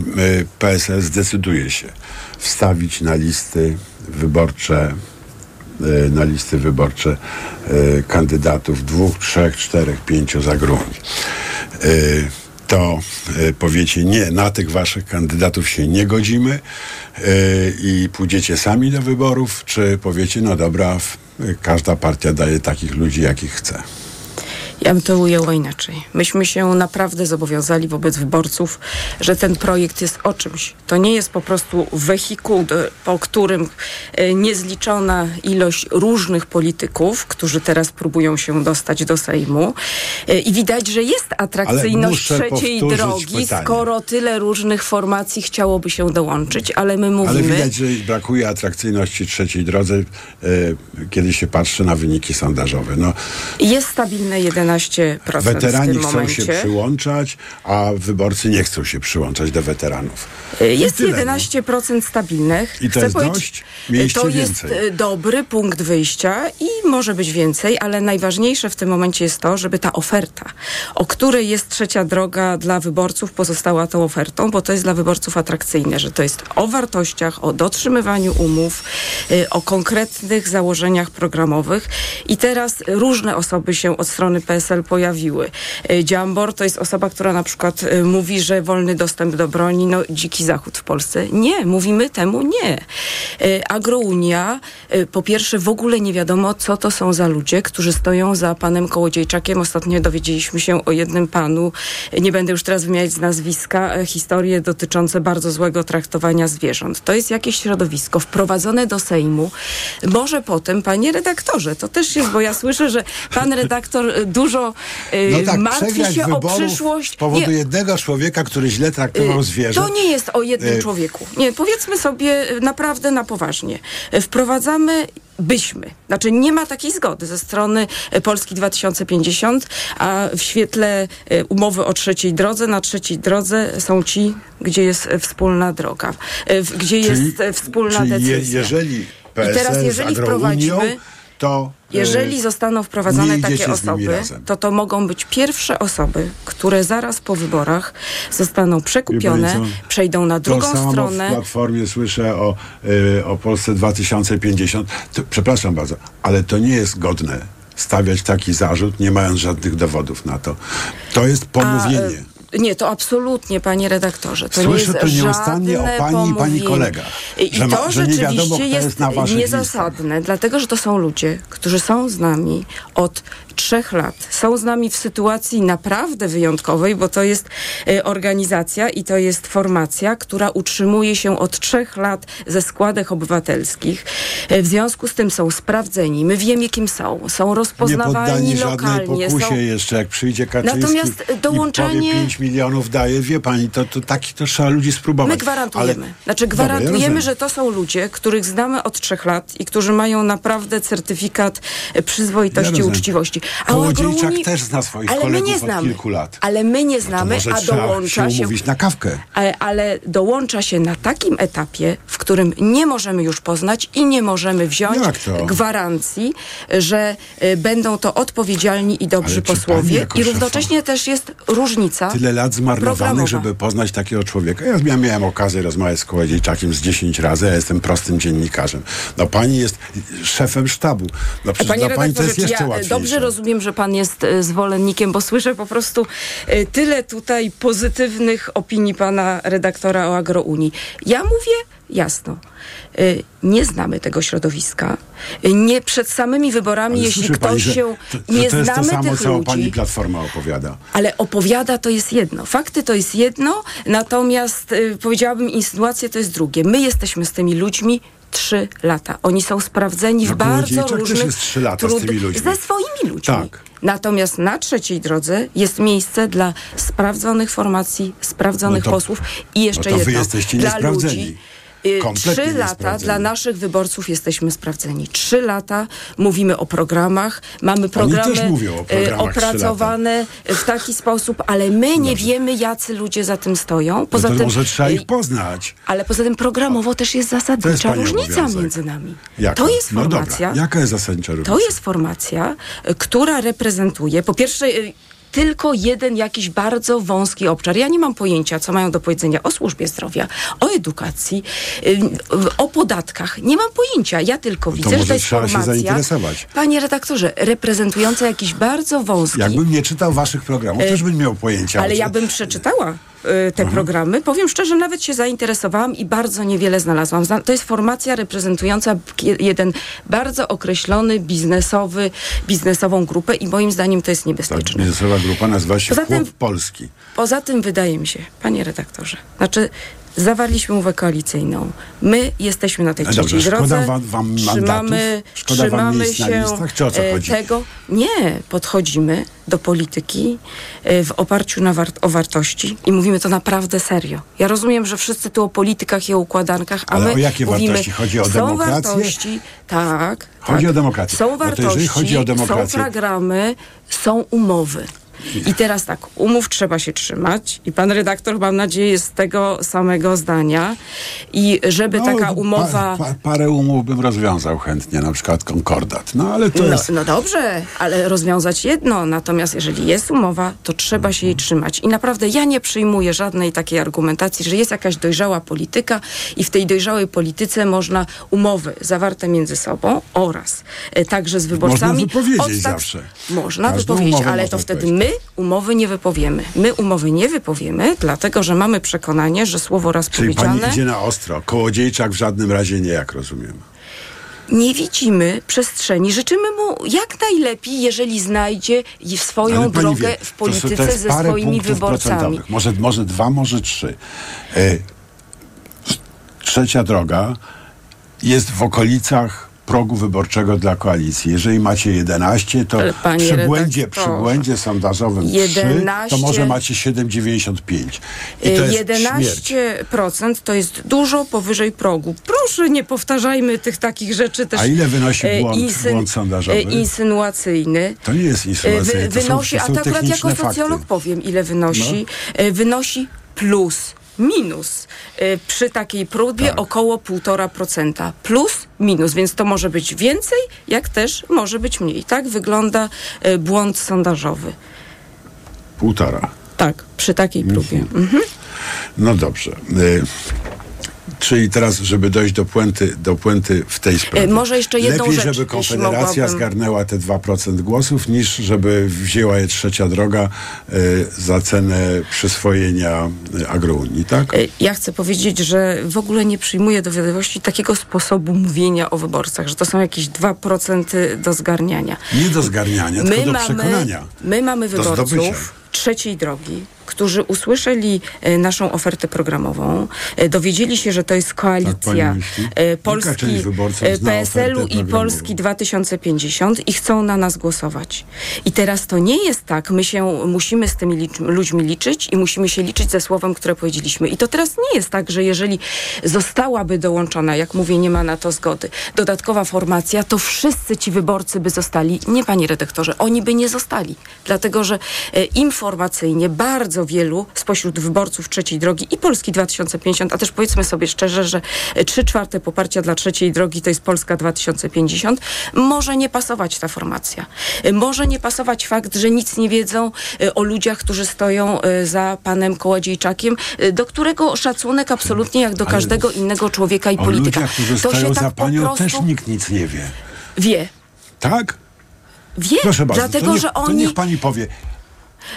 PSL zdecyduje się wstawić na listy wyborcze e, na listy wyborcze e, kandydatów dwóch, trzech, czterech, pięciu za Gruni. E, To e, powiecie nie, na tych waszych kandydatów się nie godzimy e, i pójdziecie sami do wyborów, czy powiecie, no dobra, każda partia daje takich ludzi, jakich chce. Ja bym to ujęła inaczej. Myśmy się naprawdę zobowiązali wobec wyborców, że ten projekt jest o czymś. To nie jest po prostu wehikuł, po którym e, niezliczona ilość różnych polityków, którzy teraz próbują się dostać do Sejmu. E, I widać, że jest atrakcyjność trzeciej drogi, pytanie. skoro tyle różnych formacji chciałoby się dołączyć. Ale my mówimy... Ale widać, że brakuje atrakcyjności trzeciej drodze, e, kiedy się patrzy na wyniki sondażowe. No, Jest stabilne 11% w weterani tym chcą się przyłączać, a wyborcy nie chcą się przyłączać do weteranów. Y, Jest tyle, no. 11% stabilnych. I to Chcę jest dość? Mieliście to jest więcej. y, dobry punkt wyjścia i może być więcej, ale najważniejsze w tym momencie jest to, żeby ta oferta, o której jest trzecia droga dla wyborców, pozostała tą ofertą, bo to jest dla wyborców atrakcyjne, że to jest o wartościach, o dotrzymywaniu umów, y, o konkretnych założeniach programowych. I teraz różne osoby się od strony PSL PSL pojawiły. E, Dziambor to jest osoba, która na przykład e, mówi, że wolny dostęp do broni, no dziki zachód w Polsce. Nie, mówimy temu nie. E, Agrounia, po pierwsze w ogóle nie wiadomo, co to są za ludzie, którzy stoją za panem Kołodziejczakiem. Ostatnio dowiedzieliśmy się o jednym panu, nie będę już teraz wymieniać z nazwiska, historie dotyczące bardzo złego traktowania zwierząt. To jest jakieś środowisko wprowadzone do Sejmu. Może potem, panie redaktorze, to też jest, bo ja słyszę, że pan redaktor e, dużo e, No tak, martwi się o przyszłość. z powodu Nie, jednego człowieka, który źle traktował Y, zwierząt. To nie jest o jednym Y, człowieku. Nie, powiedzmy sobie y, naprawdę na poważnie. Y, Wprowadzamy byśmy. Znaczy nie ma takiej zgody ze strony y, Polski 2050, a w świetle y, umowy o trzeciej drodze, na trzeciej drodze są ci, gdzie jest y, wspólna droga, y, gdzie jest y, wspólna czyli je, decyzja. jeżeli PSL teraz, jeżeli wprowadzimy- to Jeżeli zostaną nie wprowadzane idziecie takie osoby, to to mogą być pierwsze osoby, które zaraz po wyborach zostaną przekupione, przejdą na To drugą samo w stronę. Platformie słyszę o, y, o Polsce 2050. To, przepraszam bardzo, ale to nie jest godne stawiać taki zarzut, nie mając żadnych dowodów na to. To jest pomówienie. A, e, nie, to absolutnie, panie redaktorze. To Słyszę nie to jest nieustannie o pani i pani pomówienie. kolegach, I że ma- to że nie rzeczywiście wiadomo, kto jest, jest niezasadne, dlatego że to są ludzie, którzy są z nami od trzech lat. Są z nami w sytuacji naprawdę wyjątkowej, bo to jest e, organizacja i to jest formacja, która utrzymuje się od trzech lat ze składek obywatelskich. E, w związku z tym są sprawdzeni. My wiemy, kim są. Są nie rozpoznawani żadnej lokalnie. pokusie Są... jeszcze, jak przyjdzie Kaczyński Natomiast dołączanie- i powie 5 milionów daje, wie pani, to, to taki to trzeba ludzi spróbować. My gwarantujemy. Ale- Znaczy Dobra, ja gwarantujemy, że to są ludzie, których znamy od trzech lat i którzy mają naprawdę certyfikat e, przyzwoitości i rozumiem. uczciwości. A Kołodziejczak też zna swoich ale my kolegów nie od znamy. kilku lat. Ale my nie To znamy, może a dołącza się umówić na kawkę. Ale, ale dołącza się na takim etapie, w którym nie możemy już poznać i nie możemy wziąć gwarancji, że y, będą to odpowiedzialni i dobrzy posłowie. I równocześnie też jest różnica Tyle lat zmarnowanych, żeby poznać takiego człowieka. Ja, ja miałem okazję rozmawiać z Kołodziejczakiem z 10 razy, ja jestem prostym dziennikarzem. No pani jest szefem sztabu. No przecież dla pani to jest jeszcze ja łatwiejsze. dobrze rozumiem, że pan jest e, zwolennikiem, bo słyszę po prostu e, tyle tutaj pozytywnych opinii pana redaktora o Agrounii. Ja mówię jasno, e, nie znamy tego środowiska. Nie przed samymi wyborami, Ale jeśli ktoś pani, się to, nie że to jest to znamy samo, tych co ludzi. pani Platforma opowiada. Ale opowiada to jest jedno. Fakty to jest jedno, natomiast powiedziałabym insynuacje to jest drugie. My jesteśmy z tymi ludźmi trzy lata. Oni są sprawdzeni w bardzo też różnych... jest trzy lata z trud- tymi ludźmi. Ze swoimi ludźmi. Tak. Natomiast na trzeciej drodze jest miejsce dla sprawdzonych formacji, sprawdzonych No to- posłów i jeszcze no to wy jedno. jesteście dla niesprawdzeni. ludzi. Y, Trzy lata dla naszych wyborców jesteśmy sprawdzeni. Trzy lata mówimy o programach, mamy programy y, opracowane w taki sposób, ale my nie wiemy, jacy ludzie za tym stoją. Poza no tym, może trzeba y, ich poznać. ale poza tym programowo też jest jest zasadnicza pani różnica obowiązek. między nami. Jaka? To jest No formacja. dobra. Jaka jest zasadnicza różnica? To jest formacja, y, która reprezentuje po pierwsze y, tylko jeden jakiś bardzo wąski obszar. Ja nie mam pojęcia, co mają do powiedzenia o służbie zdrowia, o edukacji, y, o podatkach. Nie mam pojęcia. Ja tylko widzę, że może to jest trzeba się formacja, zainteresować. panie redaktorze, reprezentująca jakiś bardzo wąski Jakbym nie czytał waszych programów, E, też bym miał pojęcia. ale ja bym przeczytała y, te programy. Powiem szczerze, nawet się zainteresowałam i bardzo niewiele znalazłam. Zna- To jest formacja reprezentująca jeden bardzo określony biznesowy, biznesową grupę i moim zdaniem to jest Tak, niebezpieczne. biznesowa grupa nazywa się Poza tym- Polski. Poza tym wydaje mi się, panie redaktorze, znaczy zawarliśmy umowę koalicyjną. My jesteśmy na tej No trzeciej dobrze, szkoda drodze. wam- wam trzymamy? Szkoda wam trzymamy na się listach? Czy o co e, chodzi? tego. Nie, podchodzimy do polityki e, w oparciu na war- o wartości i mówimy to naprawdę serio. Ja rozumiem, że wszyscy tu o politykach i o układankach, a Ale my o jakie mówimy, wartości? Chodzi o są demokrację? wartości, tak. Chodzi tak. o demokrację. Są to wartości, chodzi o demokrację- są programy, są umowy. I teraz tak, umów trzeba się trzymać i pan redaktor, mam nadzieję, jest tego samego zdania. I żeby taka umowa... Pa, pa, parę umów bym rozwiązał chętnie, na przykład konkordat. No ale to No, jest... no dobrze, ale rozwiązać jedno. Natomiast jeżeli jest umowa, to trzeba się jej trzymać. I naprawdę ja nie przyjmuję żadnej takiej argumentacji, że jest jakaś dojrzała polityka i w tej dojrzałej polityce można umowy zawarte między sobą oraz e, także z wyborcami. wypowiedzieć odstać- zawsze. Można Każdą wypowiedzieć, ale można to wtedy my umowy nie wypowiemy. My umowy nie wypowiemy, dlatego że mamy przekonanie, że słowo raz Czyli powiedziane... pani idzie na ostro. Kołodziejczak w żadnym razie nie, jak rozumiem. nie widzimy przestrzeni. Życzymy mu jak najlepiej, jeżeli znajdzie swoją drogę wie, w to są- to polityce jest ze swoimi wyborcami. Może, może dwa, może trzy. E, trzecia droga jest w okolicach progu wyborczego dla koalicji. Jeżeli macie 11, to przy błędzie, przy błędzie sondażowym 3, 11 to może macie 7,95. I to jest śmierć. 11% to jest dużo powyżej progu. Proszę, nie powtarzajmy tych takich rzeczy też. A ile wynosi e, błąd- insyn- błąd sondażowy? e, Insynuacyjny. To nie jest E, insynuacyjne, to są, wynosi, to a są to akurat jako socjolog powiem, ile wynosi. E, Wynosi plus. Minus e, przy takiej próbie Tak. około 1,5%. Plus, minus, więc to może być więcej, jak też może być mniej. Tak wygląda e, błąd sondażowy. Półtora. Tak, przy takiej próbie. Mhm. No dobrze. Y, czyli teraz, żeby dojść do puenty, do puenty w tej sprawie. E, może jeszcze jedną Lepiej, rzecz, żeby Konfederacja mogłabym. zgarnęła te 2% głosów, niż żeby wzięła je trzecia droga y, za cenę przyswojenia y, agrounii, tak? Ja chcę powiedzieć, że w ogóle nie przyjmuję do wiadomości takiego sposobu mówienia o wyborcach, że to są jakieś 2% do zgarniania. Nie do zgarniania, tylko do przekonania. my mamy wyborców trzeciej drogi, którzy usłyszeli e, naszą ofertę programową, e, dowiedzieli się, że to jest koalicja Tak e, Polski, PSL-u i? Polski 2050 i chcą na nas głosować. I teraz to nie jest tak, my się musimy z tymi licz- ludźmi liczyć i musimy się liczyć ze słowem, które powiedzieliśmy. I to teraz nie jest tak, że jeżeli zostałaby dołączona, jak mówię, nie ma na to zgody, dodatkowa formacja, to wszyscy ci wyborcy by zostali. Nie, panie redaktorze, oni by nie zostali. Dlatego, że e, informacyjnie bardzo wielu spośród wyborców trzeciej drogi i Polski 2050, a też powiedzmy sobie szczerze, że e, trzy czwarte poparcia dla trzeciej drogi to jest Polska 2050, może nie pasować ta formacja. E, Może nie pasować fakt, że nic nie wiedzą e, o ludziach, którzy stoją za panem Kołodziejczakiem, do którego szacunek absolutnie jak do Ale każdego innego człowieka i O polityka. ludziach, którzy to stoją za tak po panią, prostu też nikt nic nie wie. wie. Tak? Wie, Proszę bardzo, dlatego, niech, że to oni... niech pani powie.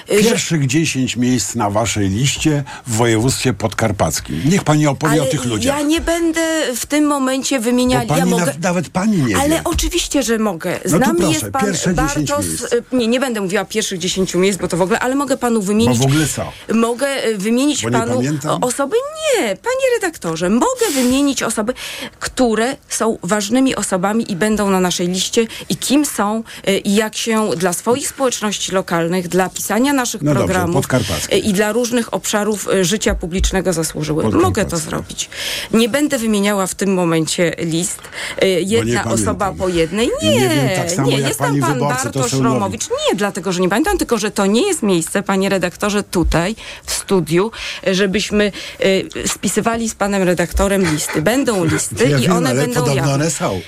Że- Pierwszych 10 miejsc na waszej liście w województwie podkarpackim. Niech pani opowie o tych ludziach. Ja nie będę w tym momencie wymieniać. ja na- mogę... nawet pani nie Ale wie. oczywiście, że mogę. Z No nami proszę, jest pan pierwsze 10 Bartosz. miejsc. y, Nie, nie będę mówiła pierwszych 10 miejsc, bo to w ogóle, ale mogę panu wymienić. Bo w ogóle co? Mogę y, wymienić panu pamiętam? osoby. Nie, panie redaktorze, mogę wymienić osoby, które są ważnymi osobami i będą na naszej liście i kim są y, i jak się dla swoich społeczności lokalnych, dla pisania naszych No dobrze, programów y, i dla różnych obszarów y, życia publicznego zasłużyły. Mogę to zrobić. Nie będę wymieniała w tym momencie list. Y, Jedna osoba po jednej. Nie, nie wiem, tak samo nie. Jest tam pan Bartosz. Romowicz. Nie, dlatego, że nie pamiętam, tylko, że to nie jest miejsce, panie redaktorze, tutaj w studiu, żebyśmy y, spisywali z panem redaktorem listy. Będą listy Ja i wiem, one będą jawne. one są.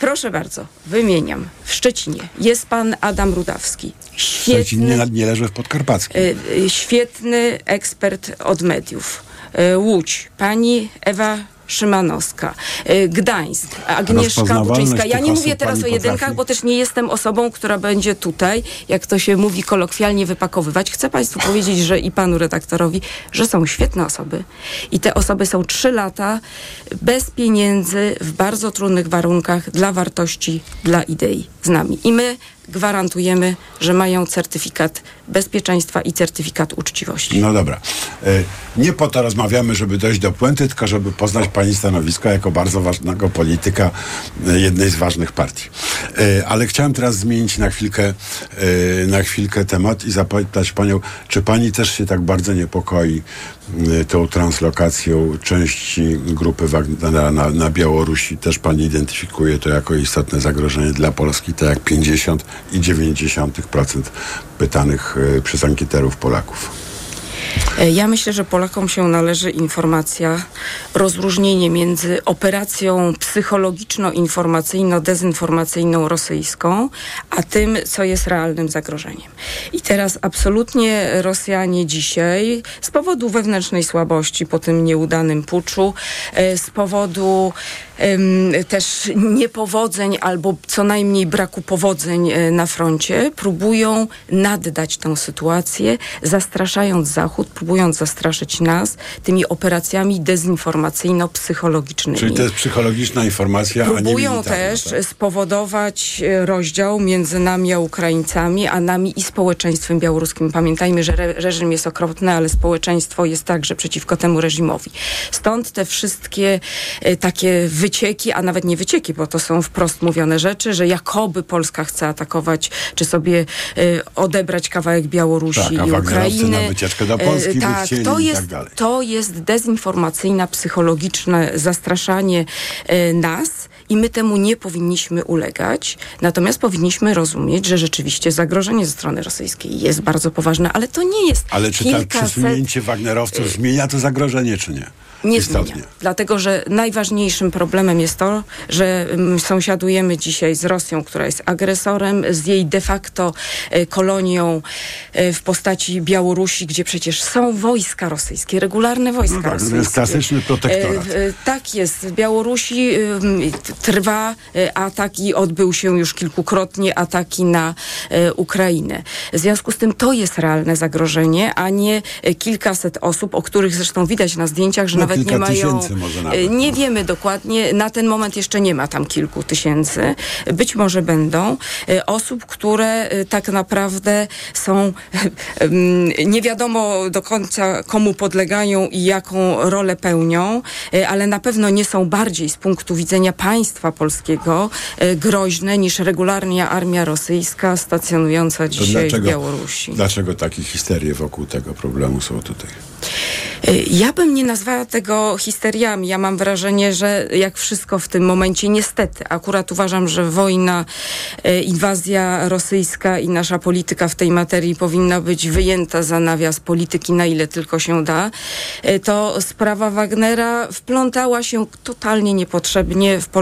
Proszę bardzo, wymieniam. W Szczecinie jest pan Adam Rudawski. Szczecin Świetny, nie, nie leży w podkarpackim. y, y, świetny ekspert od mediów. Y, Łódź, pani Ewa Szymanowska, Gdańsk, Agnieszka Buczyńska. Ja nie mówię teraz o jedynkach, potrafi? bo też nie jestem osobą, która będzie tutaj, jak to się mówi kolokwialnie, wypakowywać. Chcę Państwu powiedzieć, że i panu redaktorowi, że są świetne osoby i te osoby są trzy lata bez pieniędzy, w bardzo trudnych warunkach, dla wartości, dla idei z nami. I my gwarantujemy, że mają certyfikat bezpieczeństwa i certyfikat uczciwości. No dobra. E, Nie po to rozmawiamy, żeby dojść do puenty, tylko żeby poznać pani stanowisko jako bardzo ważnego polityka e, jednej z ważnych partii. E, Ale chciałem teraz zmienić na chwilkę, na chwilkę temat i zapytać panią, czy pani też się tak bardzo niepokoi tą translokacją części grupy Wagnera na, na Białorusi? Też pani identyfikuje to jako istotne zagrożenie dla Polski? Tak jak 50 i 90% pytanych y, przez ankieterów Polaków. E, Ja myślę, że Polakom się należy informacja, rozróżnienie między operacją psychologiczno-informacyjno-dezinformacyjną rosyjską, a tym, co jest realnym zagrożeniem. I teraz absolutnie Rosjanie dzisiaj z powodu wewnętrznej słabości po tym nieudanym puczu, e, z powodu też niepowodzeń albo co najmniej braku powodzeń e, na froncie, próbują naddać tę sytuację, zastraszając Zachód, próbując zastraszyć nas tymi operacjami dezinformacyjno-psychologicznymi. Czyli to jest psychologiczna informacja, a nie Próbują też tak? spowodować e, rozdział między nami a Ukraińcami, a nami i społeczeństwem białoruskim. Pamiętajmy, że re reżim jest okropny, ale społeczeństwo jest także przeciwko temu reżimowi. Stąd te wszystkie e, takie wycieki, a nawet nie wycieki, bo to są wprost mówione rzeczy, że jakoby Polska chce atakować, czy sobie e, odebrać kawałek Białorusi Tak, i Ukrainy. na wycieczkę do Polski by tak, chcieli to i jest, tak dalej. to jest dezinformacyjna, psychologiczne zastraszanie e, nas i my temu nie powinniśmy ulegać. Natomiast powinniśmy rozumieć, że rzeczywiście zagrożenie ze strony rosyjskiej jest bardzo poważne, ale to nie jest Ale czy tak przesunięcie Wagnerowców zmienia to zagrożenie, czy nie? Nie Istotnie. zmienia. Dlatego, że najważniejszym problemem jest to, że mm, sąsiadujemy dzisiaj z Rosją, która jest agresorem, z jej de facto e, kolonią e, w postaci Białorusi, gdzie przecież są wojska rosyjskie, regularne wojska No tak, to rosyjskie. jest klasyczny protektorat. E, Tak jest. Białorusi trwa e, atak i odbył się już kilkukrotnie ataki na e, Ukrainę. W związku z tym to jest realne zagrożenie, a nie e, kilkaset osób, o których zresztą widać na zdjęciach, że No, nawet nie mają. tysięcy może nawet, Nie wiemy dokładnie. Na ten moment jeszcze nie ma tam kilku tysięcy. Być może będą osób, które tak naprawdę są nie wiadomo do końca komu podlegają i jaką rolę pełnią, ale na pewno nie są bardziej z punktu widzenia państwa polskiego e, groźne niż regularnie armia rosyjska stacjonująca dzisiaj w Białorusi. Dlaczego takie histerie wokół tego problemu są tutaj? Y, Ja bym nie nazwała tego histeriami. Ja mam wrażenie, że jak wszystko w tym momencie, niestety, akurat uważam, że wojna, y, inwazja rosyjska i nasza polityka w tej materii powinna być wyjęta za nawias polityki, na ile tylko się da, to sprawa Wagnera wplątała się totalnie niepotrzebnie w polską